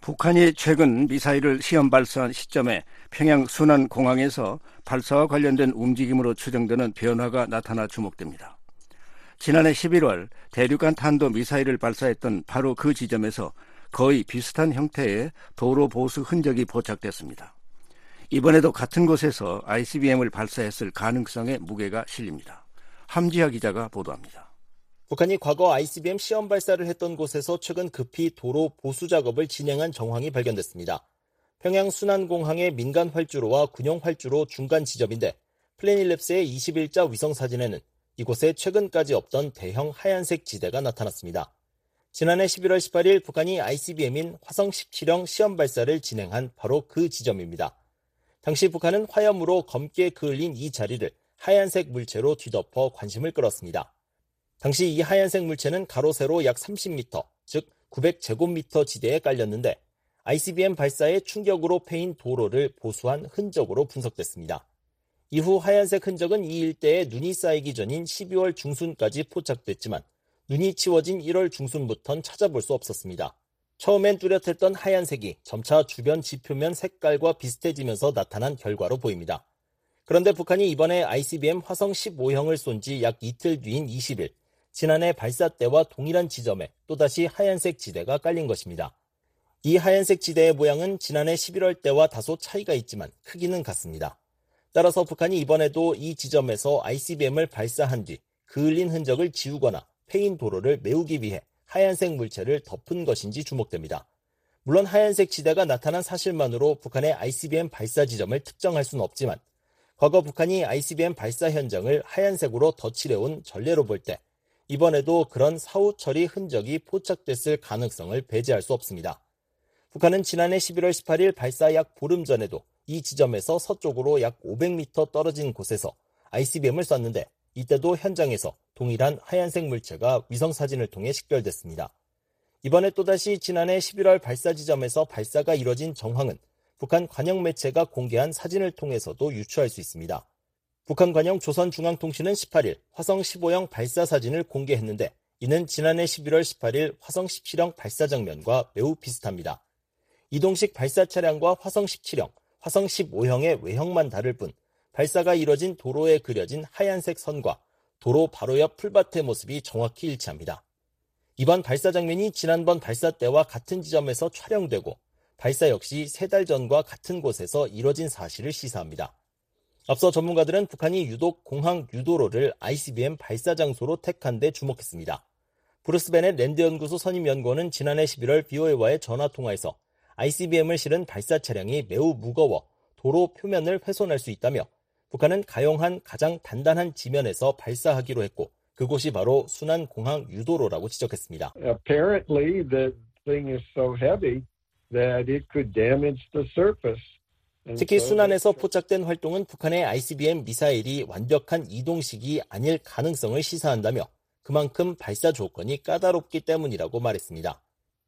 북한이 최근 미사일을 시험 발사한 시점에 평양 순안 공항에서 발사와 관련된 움직임으로 추정되는 변화가 나타나 주목됩니다. 지난해 11월 대륙간 탄도 미사일을 발사했던 바로 그 지점에서 거의 비슷한 형태의 도로 보수 흔적이 포착됐습니다. 이번에도 같은 곳에서 ICBM을 발사했을 가능성에 무게가 실립니다. 함지하 기자가 보도합니다. 북한이 과거 ICBM 시험 발사를 했던 곳에서 최근 급히 도로 보수 작업을 진행한 정황이 발견됐습니다. 평양 순안공항의 민간 활주로와 군용 활주로 중간 지점인데 플래닛랩스의 20일자 위성 사진에는 이곳에 최근까지 없던 대형 하얀색 지대가 나타났습니다. 지난해 11월 18일 북한이 ICBM인 화성 17형 시험 발사를 진행한 바로 그 지점입니다. 당시 북한은 화염으로 검게 그을린 이 자리를 하얀색 물체로 뒤덮어 관심을 끌었습니다. 당시 이 하얀색 물체는 가로 세로 약 30m, 즉 900제곱미터 지대에 깔렸는데 ICBM 발사의 충격으로 패인 도로를 보수한 흔적으로 분석됐습니다. 이후 하얀색 흔적은 이 일대에 눈이 쌓이기 전인 12월 중순까지 포착됐지만 눈이 치워진 1월 중순부터는 찾아볼 수 없었습니다. 처음엔 뚜렷했던 하얀색이 점차 주변 지표면 색깔과 비슷해지면서 나타난 결과로 보입니다. 그런데 북한이 이번에 ICBM 화성 15형을 쏜 지 약 이틀 뒤인 20일 지난해 발사 때와 동일한 지점에 또다시 하얀색 지대가 깔린 것입니다. 이 하얀색 지대의 모양은 지난해 11월 때와 다소 차이가 있지만 크기는 같습니다. 따라서 북한이 이번에도 이 지점에서 ICBM을 발사한 뒤 그을린 흔적을 지우거나 패인 도로를 메우기 위해 하얀색 물체를 덮은 것인지 주목됩니다. 물론 하얀색 지대가 나타난 사실만으로 북한의 ICBM 발사 지점을 특정할 수는 없지만 과거 북한이 ICBM 발사 현장을 하얀색으로 덧칠해온 전례로 볼 때 이번에도 그런 사후 처리 흔적이 포착됐을 가능성을 배제할 수 없습니다. 북한은 지난해 11월 18일 발사 약 보름 전에도 이 지점에서 서쪽으로 약 500m 떨어진 곳에서 ICBM을 쐈는데 이때도 현장에서 동일한 하얀색 물체가 위성 사진을 통해 식별됐습니다. 이번에 또다시 지난해 11월 발사 지점에서 발사가 이뤄진 정황은 북한 관영 매체가 공개한 사진을 통해서도 유추할 수 있습니다. 북한 관영 조선중앙통신은 18일 화성 15형 발사 사진을 공개했는데 이는 지난해 11월 18일 화성 17형 발사 장면과 매우 비슷합니다. 이동식 발사 차량과 화성 17형, 화성 15형의 외형만 다를 뿐 발사가 이뤄진 도로에 그려진 하얀색 선과 도로 바로 옆 풀밭의 모습이 정확히 일치합니다. 이번 발사 장면이 지난번 발사 때와 같은 지점에서 촬영되고 발사 역시 세 달 전과 같은 곳에서 이뤄진 사실을 시사합니다. 앞서 전문가들은 북한이 유독 공항 유도로를 ICBM 발사 장소로 택한 데 주목했습니다. 브루스 베넷 랜드 연구소 선임 연구원은 지난해 11월 VOA와의 전화 통화에서 ICBM을 실은 발사 차량이 매우 무거워 도로 표면을 훼손할 수 있다며 북한은 가용한 가장 단단한 지면에서 발사하기로 했고 그곳이 바로 순안 공항 유도로라고 지적했습니다. Apparently the thing is so heavy that it could damage the surface. 특히 순안에서 포착된 활동은 북한의 ICBM 미사일이 완벽한 이동식이 아닐 가능성을 시사한다며 그만큼 발사 조건이 까다롭기 때문이라고 말했습니다.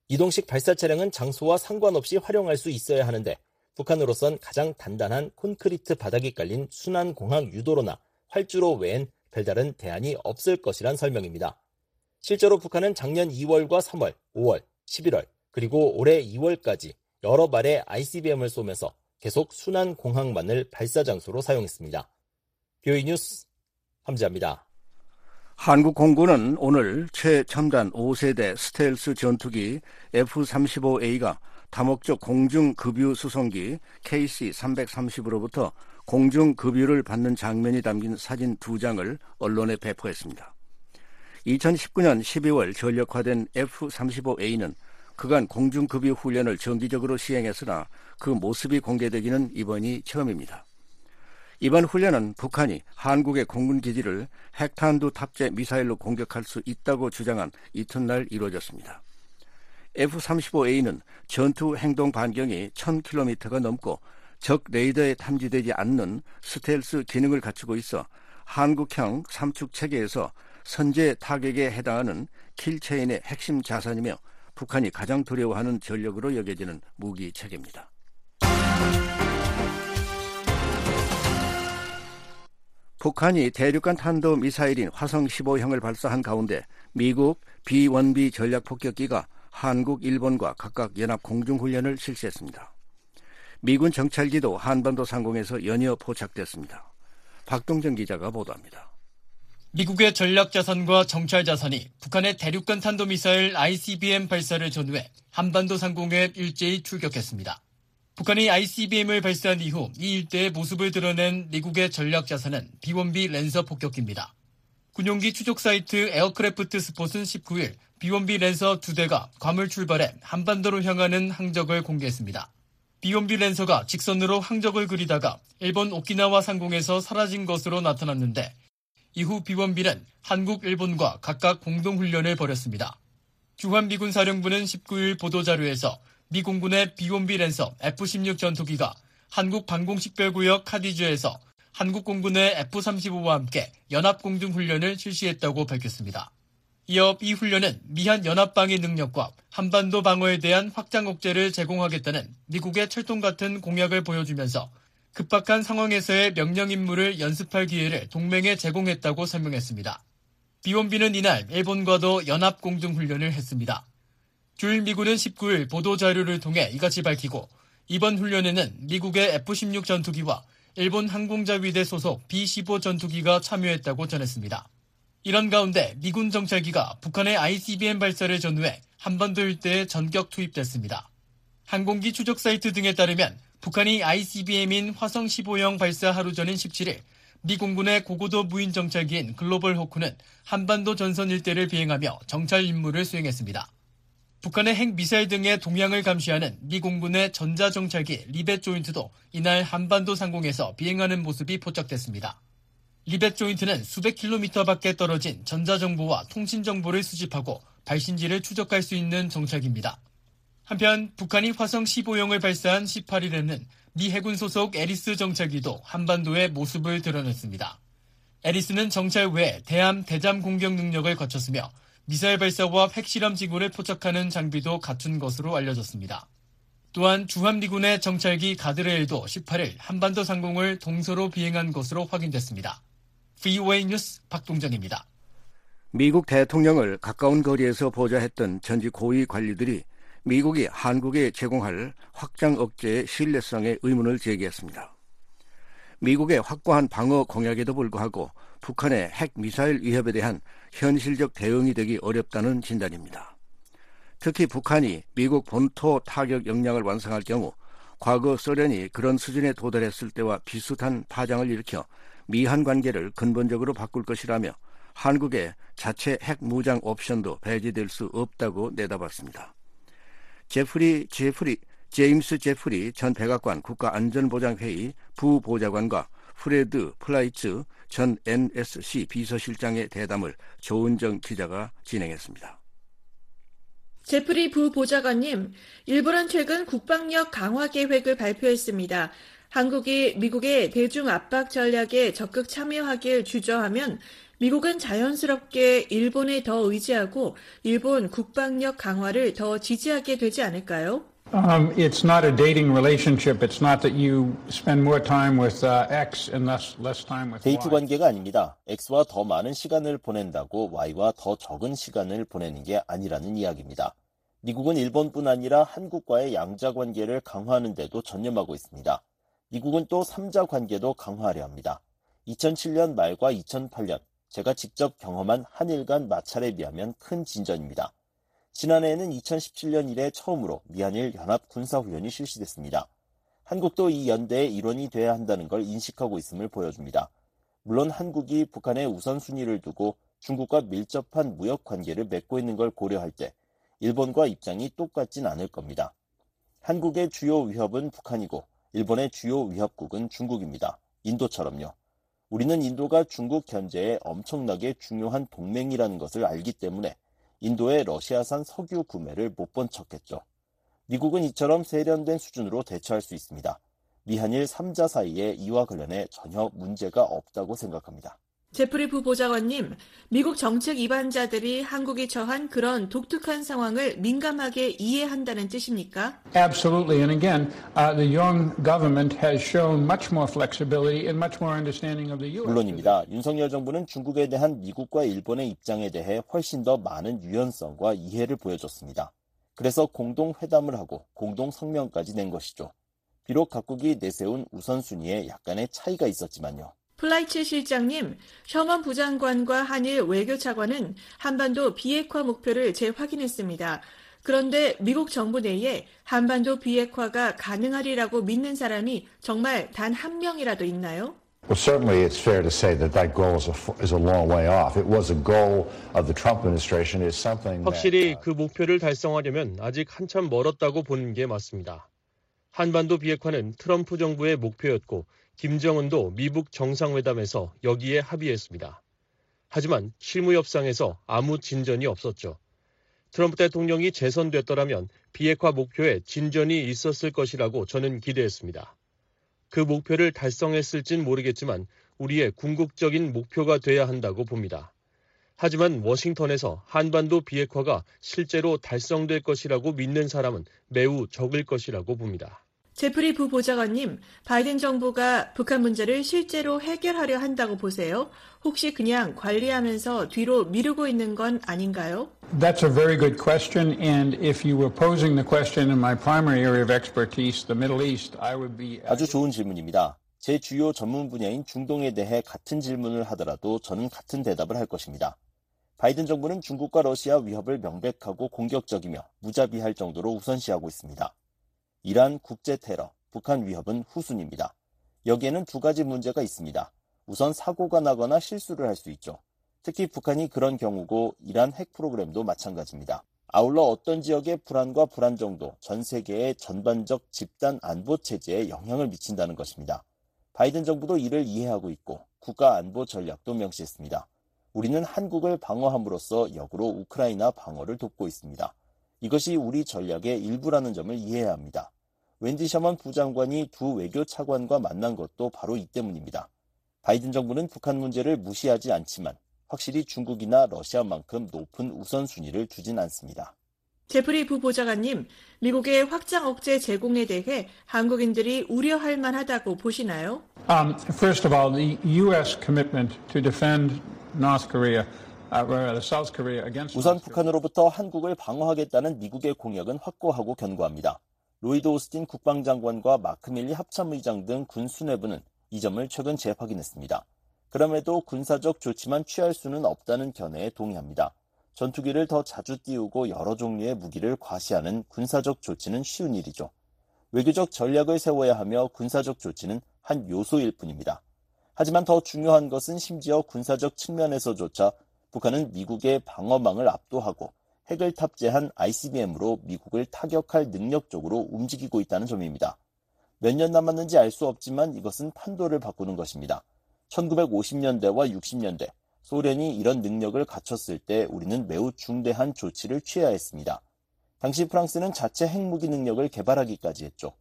이동식 발사 차량은 장소와 상관없이 활용할 수 있어야 하는데 북한으로선 가장 단단한 콘크리트 바닥이 깔린 순안공항 유도로나 활주로 외엔 별다른 대안이 없을 것이란 설명입니다. 실제로 북한은 작년 2월과 3월, 5월, 11월, 그리고 올해 2월까지 여러 발의 ICBM을 쏘면서 계속 순안 공항만을 발사 장소로 사용했습니다. VOA 뉴스 함지하입니다. 한국 공군은 오늘 최첨단 5세대 스텔스 전투기 F-35A가 다목적 공중급유 수송기 KC-330으로부터 공중급유를 받는 장면이 담긴 사진 두 장을 언론에 배포했습니다. 2019년 12월 전력화된 F-35A는 그간 공중급유 훈련을 정기적으로 시행했으나 그 모습이 공개되기는 이번이 처음입니다. 이번 훈련은 북한이 한국의 공군 기지를 핵탄두 탑재 미사일로 공격할 수 있다고 주장한 이튿날 이루어졌습니다. F-35A는 전투 행동 반경이 1000km가 넘고 적 레이더에 탐지되지 않는 스텔스 기능을 갖추고 있어 한국형 삼축 체계에서 선제 타격에 해당하는 킬체인의 핵심 자산이며 북한이 가장 두려워하는 전력으로 여겨지는 무기 체계입니다. 북한이 대륙간 탄도 미사일인 화성 15형을 발사한 가운데 미국 B-1B 전략 폭격기가 한국, 일본과 각각 연합 공중훈련을 실시했습니다. 미군 정찰기도 한반도 상공에서 연이어 포착됐습니다. 박동정 기자가 보도합니다. 미국의 전략 자산과 정찰 자산이 북한의 대륙간 탄도미사일 ICBM 발사를 전후해 한반도 상공에 일제히 출격했습니다. 북한이 ICBM을 발사한 이후 이 일대의 모습을 드러낸 미국의 전략 자산은 B1B 랜서 폭격기입니다. 군용기 추적 사이트 에어크래프트 스폿은 19일 B1B 랜서 두 대가 괌을 출발해 한반도로 향하는 항적을 공개했습니다. B1B 랜서가 직선으로 항적을 그리다가 일본 오키나와 상공에서 사라진 것으로 나타났는데 이후 B1B는 한국, 일본과 각각 공동훈련을 벌였습니다. 주한미군 사령부는 19일 보도자료에서 미 공군의 B1B 랜서 F-16 전투기가 한국 방공식별구역 카디즈에서 한국 공군의 F-35와 함께 연합공중훈련을 실시했다고 밝혔습니다. 이어 이 훈련은 미한 연합방위 능력과 한반도 방어에 대한 확장 억제를 제공하겠다는 미국의 철통 같은 공약을 보여주면서 급박한 상황에서의 명령 임무를 연습할 기회를 동맹에 제공했다고 설명했습니다. 비원비는 이날 일본과도 연합 공중훈련을 했습니다. 주일 미군은 19일 보도자료를 통해 이같이 밝히고 이번 훈련에는 미국의 F-16 전투기와 일본 항공자위대 소속 B-15 전투기가 참여했다고 전했습니다. 이런 가운데 미군 정찰기가 북한의 ICBM 발사를 전후해 한반도 일대에 전격 투입됐습니다. 항공기 추적 사이트 등에 따르면 북한이 ICBM인 화성 15형 발사 하루 전인 17일 미 공군의 고고도 무인 정찰기인 글로벌 호크는 한반도 전선 일대를 비행하며 정찰 임무를 수행했습니다. 북한의 핵 미사일 등의 동향을 감시하는 미 공군의 전자정찰기 리벳 조인트도 이날 한반도 상공에서 비행하는 모습이 포착됐습니다. 리벳 조인트는 수백 킬로미터 밖에 떨어진 전자정보와 통신정보를 수집하고 발신지를 추적할 수 있는 정찰기입니다. 한편 북한이 화성 15형을 발사한 18일에는 미 해군 소속 에리스 정찰기도 한반도에 모습을 드러냈습니다. 에리스는 정찰 외에 대함 대잠 공격 능력을 갖췄으며 미사일 발사와 핵실험 지구를 포착하는 장비도 갖춘 것으로 알려졌습니다. 또한 주한미군의 정찰기 가드레일도 18일 한반도 상공을 동서로 비행한 것으로 확인됐습니다. VOA 뉴스 박동정입니다. 미국 대통령을 가까운 거리에서 보좌했던 전직 고위 관리들이 미국이 한국에 제공할 확장 억제의 신뢰성에 의문을 제기했습니다. 미국의 확고한 방어 공약에도 불구하고 북한의 핵 미사일 위협에 대한 현실적 대응이 되기 어렵다는 진단입니다. 특히 북한이 미국 본토 타격 역량을 완성할 경우 과거 소련이 그런 수준에 도달했을 때와 비슷한 파장을 일으켜 미한 관계를 근본적으로 바꿀 것이라며 한국의 자체 핵 무장 옵션도 배제될 수 없다고 내다봤습니다. 제프리 제프리 제임스 제프리 전 백악관 국가안전보장회의 부보좌관과 프레드 플라이츠 전 NSC 비서실장의 대담을 조은정 기자가 진행했습니다. 제프리 부보좌관님, 일본은 최근 국방력 강화 계획을 발표했습니다. 한국이 미국의 대중 압박 전략에 적극 참여하길 주저하면 미국은 자연스럽게 일본에 더 의지하고 일본 국방력 강화를 더 지지하게 되지 않을까요? Um, it's not a dating relationship. It's not that you spend more time with uh, X and less less time with 데이트. 관계가 아닙니다. X와 더 많은 시간을 보낸다고 Y와 더 적은 시간을 보내는 게 아니라는 이야기입니다. 미국은 일본뿐 아니라 한국과의 양자 관계를 강화하는 데도 전념하고 있습니다. 미국은 또 3자 관계도 강화하려 합니다. 2007년 말과 2008년 제가 직접 경험한 한일 간 마찰에 비하면 큰 진전입니다. 지난해에는 2017년 이래 처음으로 미한일 연합 군사훈련이 실시됐습니다. 한국도 이 연대의 일원이 돼야 한다는 걸 인식하고 있음을 보여줍니다. 물론 한국이 북한의 우선순위를 두고 중국과 밀접한 무역 관계를 맺고 있는 걸 고려할 때 일본과 입장이 똑같진 않을 겁니다. 한국의 주요 위협은 북한이고 일본의 주요 위협국은 중국입니다. 인도처럼요. 우리는 인도가 중국 견제에 엄청나게 중요한 동맹이라는 것을 알기 때문에 인도의 러시아산 석유 구매를 못 본 척했죠. 미국은 이처럼 세련된 수준으로 대처할 수 있습니다. 미한일 3자 사이에 이와 관련해 전혀 문제가 없다고 생각합니다. 제프리 부보좌관님, 미국 정책 이반자들이 한국이 처한 그런 독특한 상황을 민감하게 이해한다는 뜻입니까? Absolutely. And again, uh, the young government has shown much more flexibility and much more understanding of the U.S. 물론입니다. 윤석열 정부는 중국에 대한 미국과 일본의 입장에 대해 훨씬 더 많은 유연성과 이해를 보여줬습니다. 그래서 공동 회담을 하고 공동 성명까지 낸 것이죠. 비록 각국이 내세운 우선순위에 약간의 차이가 있었지만요. 플라이츠 실장님, 셔먼 부장관과 한일 외교차관은 한반도 비핵화 목표를 재확인했습니다. 그런데 미국 정부 내에 한반도 비핵화가 가능하리라고 믿는 사람이 정말 단 한 명이라도 있나요? Well, certainly it's fair to say that that goal is a, is a long way off. It was a goal of the Trump administration. It's something that, 확실히 그 목표를 달성하려면 아직 한참 멀었다고 보는 게 맞습니다. 한반도 비핵화는 트럼프 정부의 목표였고 김정은도 미국 정상회담에서 여기에 합의했습니다. 하지만 실무 협상에서 아무 진전이 없었죠. 트럼프 대통령이 재선됐더라면 비핵화 목표에 진전이 있었을 것이라고 저는 기대했습니다. 그 목표를 달성했을진 모르겠지만 우리의 궁극적인 목표가 돼야 한다고 봅니다. 하지만 워싱턴에서 한반도 비핵화가 실제로 달성될 것이라고 믿는 사람은 매우 적을 것이라고 봅니다. 제프리 부보좌관님, 바이든 정부가 북한 문제를 실제로 해결하려 한다고 보세요? 혹시 그냥 관리하면서 뒤로 미루고 있는 건 아닌가요? That's a very good question. And if you were posing the question in my primary area of expertise, the Middle East, I would be. 아주 좋은 질문입니다. 제 주요 전문 분야인 중동에 대해 같은 질문을 하더라도 저는 같은 대답을 할 것입니다. 바이든 정부는 중국과 러시아 위협을 명백하고 공격적이며 무자비할 정도로 우선시하고 있습니다. 이란 국제 테러, 북한 위협은 후순입니다. 여기에는 두 가지 문제가 있습니다. 우선 사고가 나거나 실수를 할 수 있죠. 특히 북한이 그런 경우고 이란 핵 프로그램도 마찬가지입니다. 아울러 어떤 지역의 불안과 불안 정도 전 세계의 전반적 집단 안보 체제에 영향을 미친다는 것입니다. 바이든 정부도 이를 이해하고 있고 국가 안보 전략도 명시했습니다. 우리는 한국을 방어함으로써 역으로 우크라이나 방어를 돕고 있습니다. 이것이 우리 전략의 일부라는 점을 이해해야 합니다. 웬디 셔먼 부장관이 두 외교 차관과 만난 것도 바로 이 때문입니다. 바이든 정부는 북한 문제를 무시하지 않지만 확실히 중국이나 러시아만큼 높은 우선순위를 두진 않습니다. 제프리 부보좌관님, 미국의 확장 억제 제공에 대해 한국인들이 우려할 만하다고 보시나요? Um, first of all, the U.S. commitment to defend North Korea. Uh, 우선 북한으로부터 한국을 방어하겠다는 미국의 공약은 확고하고 견고합니다. 로이드 오스틴 국방장관과 마크 밀리 합참의장 등 군 수뇌부는 이 점을 최근 재확인했습니다. 그럼에도 군사적 조치만 취할 수는 없다는 견해에 동의합니다. 전투기를 더 자주 띄우고 여러 종류의 무기를 과시하는 군사적 조치는 쉬운 일이죠. 외교적 전략을 세워야 하며 군사적 조치는 한 요소일 뿐입니다. 하지만 더 중요한 것은 심지어 군사적 측면에서조차 북한은 미국의 방어망을 압도하고 핵을 탑재한 ICBM으로 미국을 타격할 능력적으로 움직이고 있다는 점입니다. 몇 년 남았는지 알 수 없지만 이것은 판도를 바꾸는 것입니다. 1950년대와 60년대 소련이 이런 능력을 갖췄을 때 우리는 매우 중대한 조치를 취해야 했습니다. 당시 프랑스는 자체 핵무기 능력을 개발하기까지 했죠.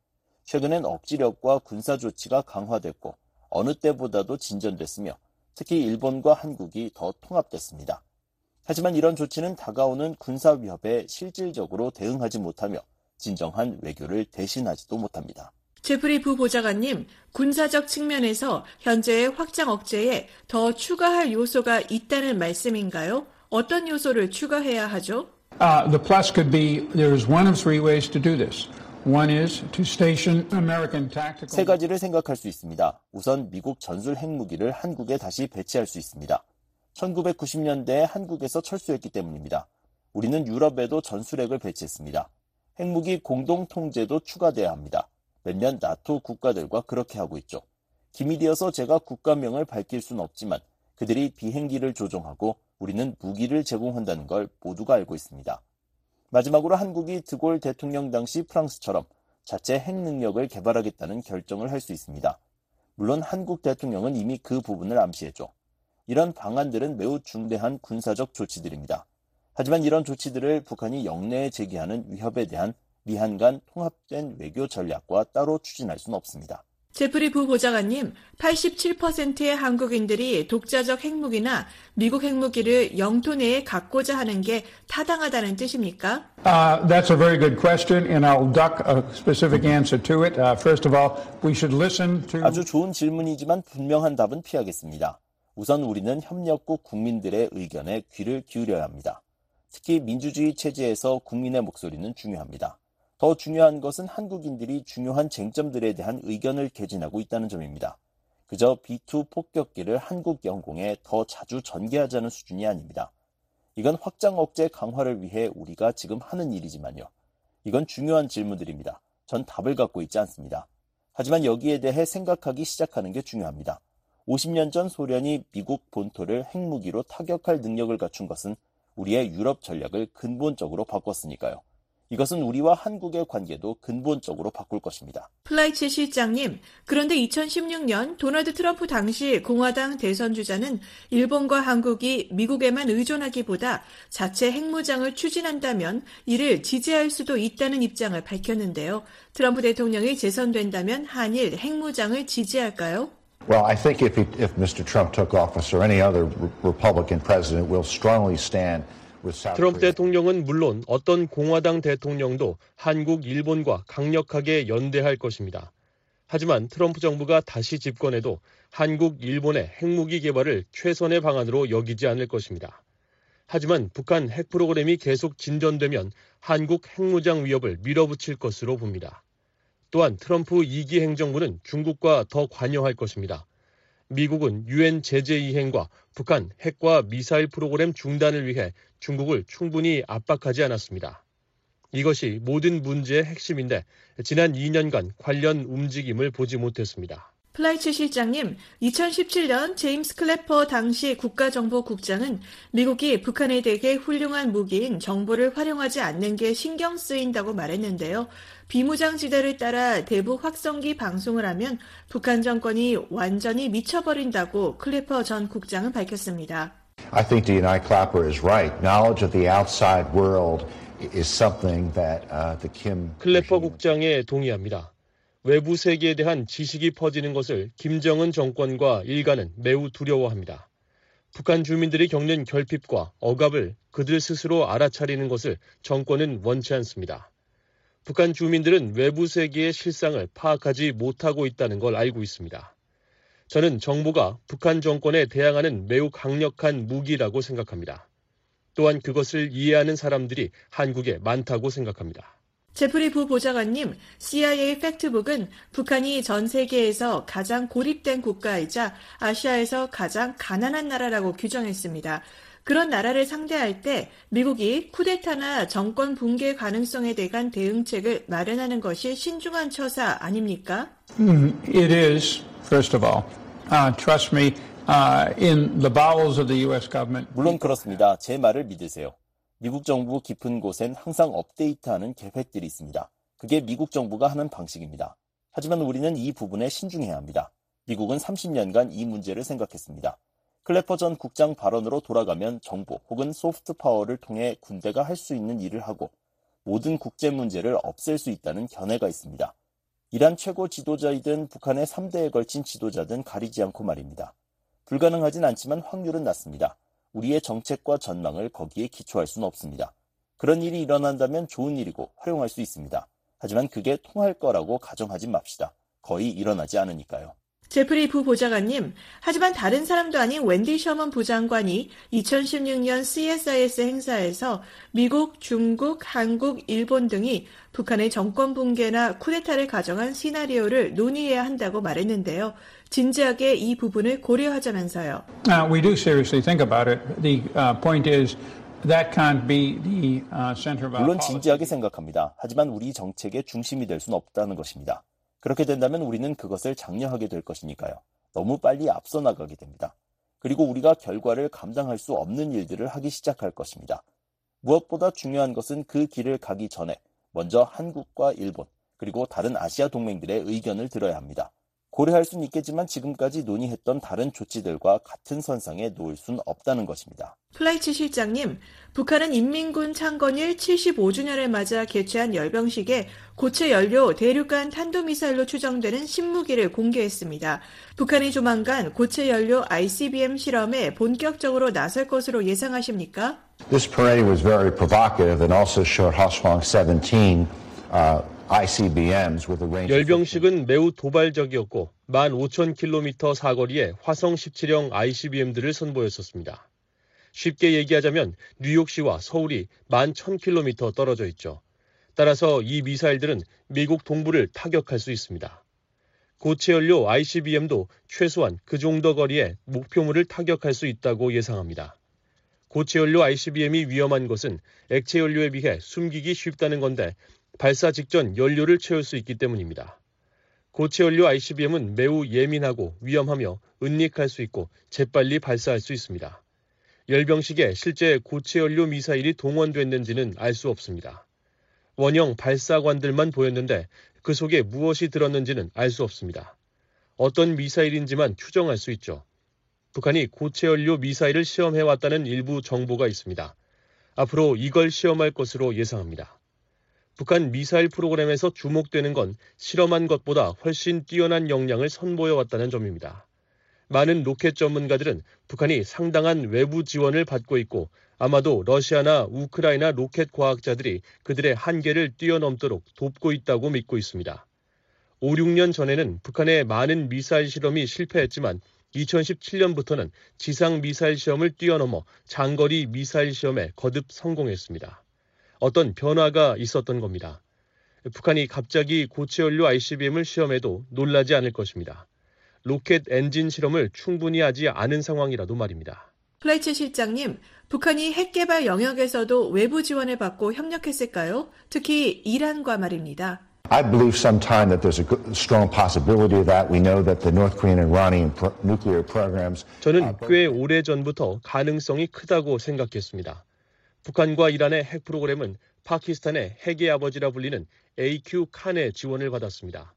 최근엔 억지력과 군사 조치가 강화됐고 어느 때보다도 진전됐으며 특히 일본과 한국이 더 통합됐습니다. 하지만 이런 조치는 다가오는 군사 위협에 실질적으로 대응하지 못하며 진정한 외교를 대신하지도 못합니다. 제프리 부보좌관님, 군사적 측면에서 현재의 확장 억제에 더 추가할 요소가 있다는 말씀인가요? 어떤 요소를 추가해야 하죠? Uh, the plus could be there's one of three ways to do this. 세 가지를 생각할 수 있습니다. 우선 미국 전술 핵무기를 한국에 다시 배치할 수 있습니다. 1990년대에 한국에서 철수했기 때문입니다. 우리는 유럽에도 전술핵을 배치했습니다. 핵무기 공동 통제도 추가돼야 합니다. 몇몇 나토 국가들과 그렇게 하고 있죠. 기밀이어서 제가 국가명을 밝힐 수는 없지만 그들이 비행기를 조종하고 우리는 무기를 제공한다는 걸 모두가 알고 있습니다. 마지막으로 한국이 드골 대통령 당시 프랑스처럼 자체 핵 능력을 개발하겠다는 결정을 할 수 있습니다. 물론 한국 대통령은 이미 그 부분을 암시했죠. 이런 방안들은 매우 중대한 군사적 조치들입니다. 하지만 이런 조치들을 북한이 영내에 제기하는 위협에 대한 미한 간 통합된 외교 전략과 따로 추진할 수는 없습니다. 제프리 부보좌관님, 87%의 한국인들이 독자적 핵무기나 미국 핵무기를 영토 내에 갖고자 하는 게 타당하다는 뜻입니까? Uh, that's a very good question, and I'll duck a specific answer to it. Uh, first of all, we should listen to. 아주 좋은 질문이지만 분명한 답은 피하겠습니다. 우선 우리는 협력국 국민들의 의견에 귀를 기울여야 합니다. 특히 민주주의 체제에서 국민의 목소리는 중요합니다. 더 중요한 것은 한국인들이 중요한 쟁점들에 대한 의견을 개진하고 있다는 점입니다. 그저 B2 폭격기를 한국 영공에 더 자주 전개하자는 수준이 아닙니다. 이건 확장 억제 강화를 위해 우리가 지금 하는 일이지만요. 이건 중요한 질문들입니다. 전 답을 갖고 있지 않습니다. 하지만 여기에 대해 생각하기 시작하는 게 중요합니다. 50년 전 소련이 미국 본토를 핵무기로 타격할 능력을 갖춘 것은 우리의 유럽 전략을 근본적으로 바꿨으니까요. 이것은 우리와 한국의 관계도 근본적으로 바꿀 것입니다. 플라이츠 실장님, 그런데 2016년 도널드 트럼프 당시 공화당 대선 주자는 일본과 한국이 미국에만 의존하기보다 자체 핵무장을 추진한다면 이를 지지할 수도 있다는 입장을 밝혔는데요. 트럼프 대통령이 재선된다면 한일 핵무장을 지지할까요? Well, I think if, he, if Mr. Trump took office or any other Republican president will strongly stand 트럼프 대통령은 물론 어떤 공화당 대통령도 한국, 일본과 강력하게 연대할 것입니다. 하지만 트럼프 정부가 다시 집권해도 한국, 일본의 핵무기 개발을 최선의 방안으로 여기지 않을 것입니다. 하지만 북한 핵 프로그램이 계속 진전되면 한국 핵무장 위협을 밀어붙일 것으로 봅니다. 또한 트럼프 2기 행정부는 중국과 더 관여할 것입니다. 미국은 유엔 제재 이행과 북한 핵과 미사일 프로그램 중단을 위해 중국을 충분히 압박하지 않았습니다. 이것이 모든 문제의 핵심인데 지난 2년간 관련 움직임을 보지 못했습니다. 플라이츠 실장님, 2017년 제임스 클래퍼 당시 국가정보국장은 미국이 북한에 대해 훌륭한 무기인 정보를 활용하지 않는 게 신경 쓰인다고 말했는데요. 비무장지대를 따라 대북 확성기 방송을 하면 북한 정권이 완전히 미쳐버린다고 클래퍼 전 국장은 밝혔습니다. I think D&I Clapper is right. Knowledge of the outside world is something that uh, the Kim 클래퍼 국장에 동의합니다. 외부 세계에 대한 지식이 퍼지는 것을 김정은 정권과 일가는 매우 두려워합니다. 북한 주민들이 겪는 결핍과 억압을 그들 스스로 알아차리는 것을 정권은 원치 않습니다. 북한 주민들은 외부 세계의 실상을 파악하지 못하고 있다는 걸 알고 있습니다. 저는 정부가 북한 정권에 대항하는 매우 강력한 무기라고 생각합니다. 또한 그것을 이해하는 사람들이 한국에 많다고 생각합니다. 제프리 부보좌관님, CIA 팩트북은 북한이 전 세계에서 가장 고립된 국가이자 아시아에서 가장 가난한 나라라고 규정했습니다. 그런 나라를 상대할 때 미국이 쿠데타나 정권 붕괴 가능성에 대한 대응책을 마련하는 것이 신중한 처사 아닙니까? Mm, it is, first of all. Uh, trust me, uh, in the bowels of the U.S. government. 물론 그렇습니다. 제 말을 믿으세요. 미국 정부 깊은 곳엔 항상 업데이트하는 계획들이 있습니다. 그게 미국 정부가 하는 방식입니다. 하지만 우리는 이 부분에 신중해야 합니다. 미국은 30년간 이 문제를 생각했습니다. 클래퍼 전 국장 발언으로 돌아가면 정보 혹은 소프트 파워를 통해 군대가 할 수 있는 일을 하고 모든 국제 문제를 없앨 수 있다는 견해가 있습니다. 이란 최고 지도자이든 북한의 3대에 걸친 지도자든 가리지 않고 말입니다. 불가능하진 않지만 확률은 낮습니다. 우리의 정책과 전망을 거기에 기초할 수는 없습니다. 그런 일이 일어난다면 좋은 일이고 활용할 수 있습니다. 하지만 그게 통할 거라고 가정하지 맙시다. 거의 일어나지 않으니까요. 제프리 부 보좌관님, 하지만 다른 사람도 아닌 웬디 셔먼 부장관이 2016년 CSIS 행사에서 미국, 중국, 한국, 일본 등이 북한의 정권 붕괴나 쿠데타를 가정한 시나리오를 논의해야 한다고 말했는데요. 진지하게 이 부분을 고려하자면서요. Uh, we do seriously think about it. The uh, point is that can't be the uh, center of our 물론. 진지하게 생각합니다. 하지만 우리 정책의 중심이 될 수는 없다는 것입니다. 그렇게 된다면 우리는 그것을 장려하게 될 것이니까요. 너무 빨리 앞서 나가게 됩니다. 그리고 우리가 결과를 감당할 수 없는 일들을 하기 시작할 것입니다. 무엇보다 중요한 것은 그 길을 가기 전에 먼저 한국과 일본, 그리고 다른 아시아 동맹들의 의견을 들어야 합니다. 고려할 수는 있겠지만 지금까지 논의했던 다른 조치들과 같은 선상에 놓을 수는 없다는 것입니다. 플라이츠 실장님, 북한은 인민군 창건일 75주년을 맞아 개최한 열병식에 고체 연료 대륙간 탄도미사일로 추정되는 신무기를 공개했습니다. 북한이 조만간 고체 연료 ICBM 실험에 본격적으로 나설 것으로 예상하십니까? This parade was very provocative and also showed Hwasong 17 uh, 열병식은 매우 도발적이었고 15,000km 사거리에 화성 17형 ICBM들을 선보였었습니다. 쉽게 얘기하자면 뉴욕시와 서울이 11,000km 떨어져 있죠. 따라서 이 미사일들은 미국 동부를 타격할 수 있습니다. 고체 연료 ICBM도 최소한 그 정도 거리에 목표물을 타격할 수 있다고 예상합니다. 고체 연료 ICBM이 위험한 것은 액체 연료에 비해 숨기기 쉽다는 건데 발사 직전 연료를 채울 수 있기 때문입니다. 고체 연료 ICBM은 매우 예민하고 위험하며 은닉할 수 있고 재빨리 발사할 수 있습니다. 열병식에 실제 고체 연료 미사일이 동원됐는지는 알 수 없습니다. 원형 발사관들만 보였는데 그 속에 무엇이 들었는지는 알 수 없습니다. 어떤 미사일인지만 추정할 수 있죠. 북한이 고체 연료 미사일을 시험해 왔다는 일부 정보가 있습니다. 앞으로 이걸 시험할 것으로 예상합니다. 북한 미사일 프로그램에서 주목되는 건 실험한 것보다 훨씬 뛰어난 역량을 선보여 왔다는 점입니다. 많은 로켓 전문가들은 북한이 상당한 외부 지원을 받고 있고 아마도 러시아나 우크라이나 로켓 과학자들이 그들의 한계를 뛰어넘도록 돕고 있다고 믿고 있습니다. 5, 6년 전에는 북한의 많은 미사일 실험이 실패했지만 2017년부터는 지상 미사일 시험을 뛰어넘어 장거리 미사일 시험에 거듭 성공했습니다. 어떤 변화가 있었던 겁니다. 북한이 갑자기 고체 연료 ICBM을 시험해도 놀라지 않을 것입니다. 로켓 엔진 실험을 충분히 하지 않은 상황이라도 말입니다. 플라이츠 실장님, 북한이 핵 개발 영역에서도 외부 지원을 받고 협력했을까요? 특히 이란과 말입니다. I believe sometime that there's a strong possibility of that. We know that the North Korean and Iranian pro- nuclear programs. 저는 꽤 오래 전부터 가능성이 크다고 생각했습니다. 북한과 이란의 핵 프로그램은 파키스탄의 핵의 아버지라 불리는 AQ 칸의 지원을 받았습니다.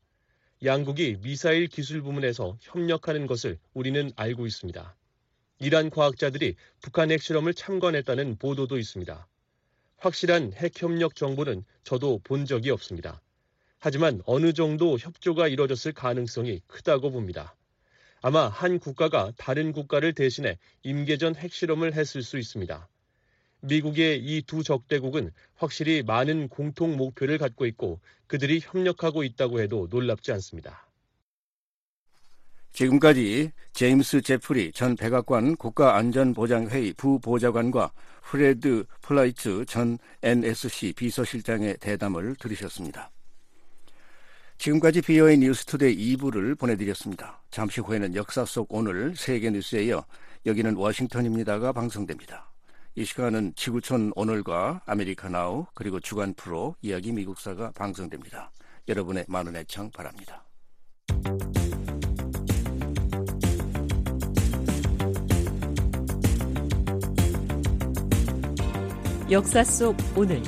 양국이 미사일 기술 부문에서 협력하는 것을 우리는 알고 있습니다. 이란 과학자들이 북한 핵 실험을 참관했다는 보도도 있습니다. 확실한 핵 협력 정보는 저도 본 적이 없습니다. 하지만 어느 정도 협조가 이뤄졌을 가능성이 크다고 봅니다. 아마 한 국가가 다른 국가를 대신해 임계전 핵실험을 했을 수 있습니다. 미국의 이 두 적대국은 확실히 많은 공통 목표를 갖고 있고 그들이 협력하고 있다고 해도 놀랍지 않습니다. 지금까지 제임스 제프리 전 백악관 국가안전보장회의 부보좌관과 프레드 플라이츠 전 NSC 비서실장의 대담을 들으셨습니다. 지금까지 VOA 뉴스투데이 2부를 보내드렸습니다. 잠시 후에는 역사 속 오늘 세계 뉴스에 이어 여기는 워싱턴입니다가 방송됩니다. 이 시간은 지구촌 오늘과 아메리카 나우 그리고 주간 프로 이야기 미국사가 방송됩니다. 여러분의 많은 애청 바랍니다. 역사 속 오늘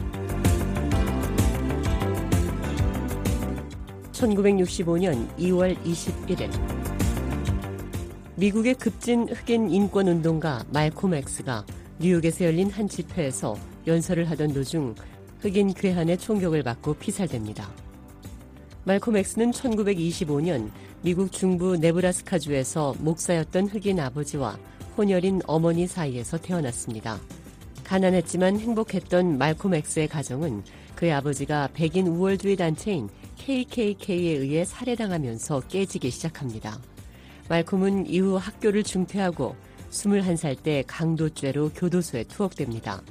1965년 2월 21일 미국의 급진 흑인 인권 운동가 말콤 엑스가 뉴욕에서 열린 한 집회에서 연설을 하던 도중 흑인 괴한의 총격을 받고 피살됩니다. 말콤 엑스는 1925년 미국 중부 네브라스카주에서 목사였던 흑인 아버지와 혼혈인 어머니 사이에서 태어났습니다. 가난했지만 행복했던 말콤 X의 가정은 그의 아버지가 백인 우월주의 단체인 KKK에 의해 살해당하면서 깨지기 시작합니다. 말콤은 이후 학교를 중퇴하고 21살 때 강도죄로 교도소에 투옥됩니다.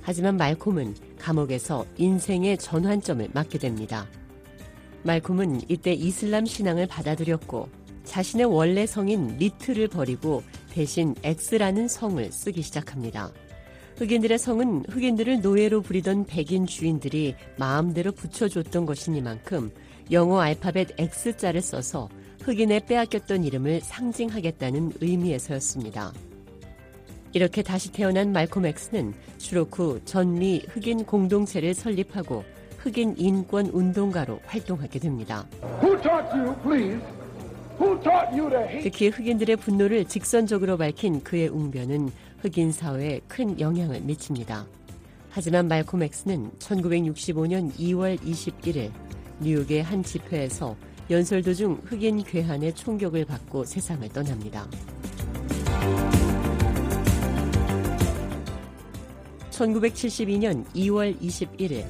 하지만 말콤은 감옥에서 인생의 전환점을 맞게 됩니다. 말콤은 이때 이슬람 신앙을 받아들였고 자신의 원래 성인 리트를 버리고 대신 X라는 성을 쓰기 시작합니다. 흑인들의 성은 흑인들을 노예로 부리던 백인 주인들이 마음대로 붙여줬던 것이니만큼 영어 알파벳 X자를 써서 흑인의 빼앗겼던 이름을 상징하겠다는 의미에서였습니다. 이렇게 다시 태어난 말콤 X는 추록 후 전미 흑인 공동체를 설립하고 흑인 인권 운동가로 활동하게 됩니다. 특히 흑인들의 분노를 직선적으로 밝힌 그의 웅변은 흑인 사회에 큰 영향을 미칩니다. 하지만 말콤 X는 1965년 2월 21일 뉴욕의 한 집회에서 연설 도중 흑인 괴한의 총격을 받고 세상을 떠납니다. 1972년 2월 21일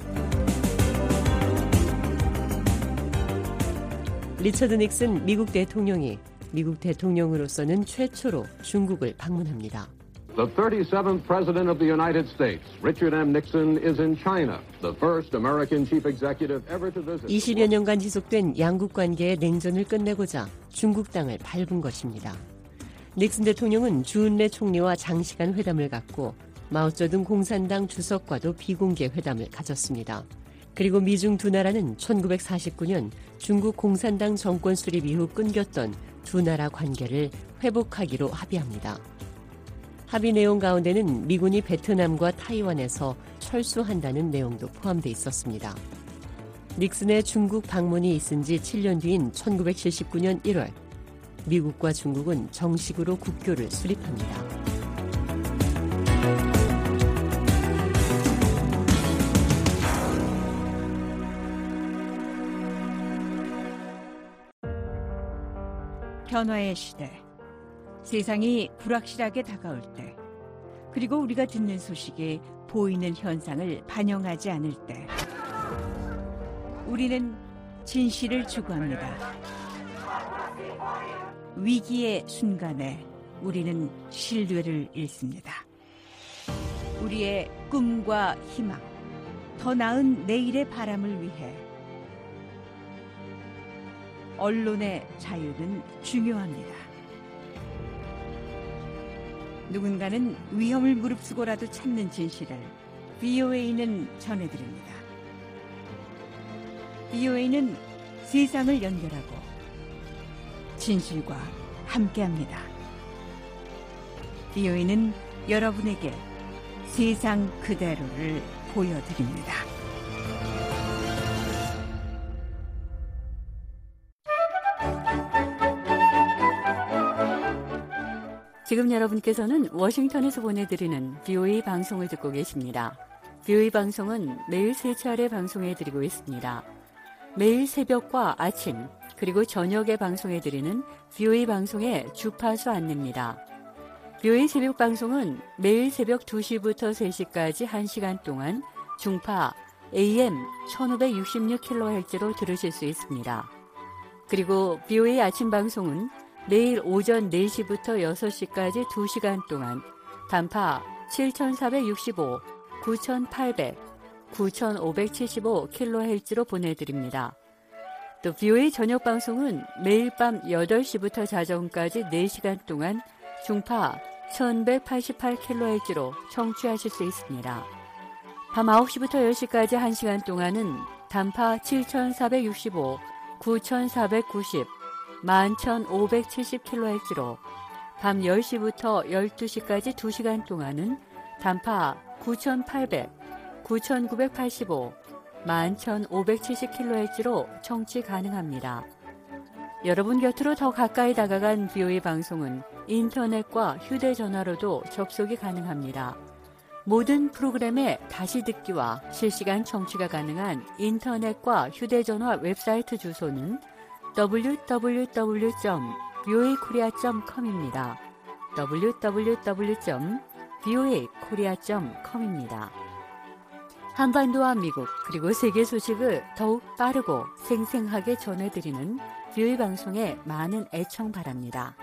리처드 닉슨 미국 대통령이 미국 대통령으로서는 최초로 중국을 방문합니다. The 37th President of the United States, Richard M. Nixon, is in China, the first American chief executive ever to visit. 20여 년간 지속된 양국 관계의 냉전을 끝내고자 중국 땅을 밟은 것입니다. 닉슨 대통령은 주은래 총리와 장시간 회담을 갖고 마오쩌둥 공산당 주석과도 비공개 회담을 가졌습니다. 그리고 미중 두 나라는 1949년 중국 공산당 정권 수립 이후 끊겼던 두 나라 관계를 회복하기로 합의합니다. 합의 내용 가운데는 미군이 베트남과 타이완에서 철수한다는 내용도 포함돼 있었습니다. 닉슨의 중국 방문이 있은 지 7년 뒤인 1979년 1월, 미국과 중국은 정식으로 국교를 수립합니다. 변화의 시대. 세상이 불확실하게 다가올 때, 그리고 우리가 듣는 소식이 보이는 현상을 반영하지 않을 때, 우리는 진실을 추구합니다. 위기의 순간에 우리는 신뢰를 잃습니다. 우리의 꿈과 희망, 더 나은 내일의 바람을 위해 언론의 자유는 중요합니다. 누군가는 위험을 무릅쓰고라도 찾는 진실을 BOA는 전해드립니다. BOA는 세상을 연결하고 진실과 함께합니다. BOA는 여러분에게 세상 그대로를 보여드립니다. 지금 여러분께서는 워싱턴에서 보내드리는 BOE 방송을 듣고 계십니다. BOE 방송은 매일 세 차례 방송해드리고 있습니다. 매일 새벽과 아침, 그리고 저녁에 방송해드리는 BOE 방송의 주파수 안내입니다. BOE 새벽 방송은 매일 새벽 2시부터 3시까지 1시간 동안 중파 AM 1566kHz로 들으실 수 있습니다. 그리고 BOE 아침 방송은 내일 오전 4시부터 6시까지 2시간 동안 단파 7465, 9800, 9575kHz로 보내드립니다. 또 BOA 저녁 방송은 매일 밤 8시부터 자정까지 4시간 동안 중파 1188kHz로 청취하실 수 있습니다. 밤 9시부터 10시까지 1시간 동안은 단파 7465, 9490, 11,570kHz로 밤 10시부터 12시까지 2시간 동안은 단파 9,800, 9,985, 11,570kHz로 청취 가능합니다. 여러분 곁으로 더 가까이 다가간 BOE 방송은 인터넷과 휴대전화로도 접속이 가능합니다. 모든 프로그램의 다시 듣기와 실시간 청취가 가능한 인터넷과 휴대전화 웹사이트 주소는 www.voakorea.com입니다. www.voakorea.com입니다. voa korea.com입니다. 한반도와 미국 그리고 세계 소식을 더욱 빠르고 생생하게 전해드리는 VOA 방송에 많은 애청 바랍니다.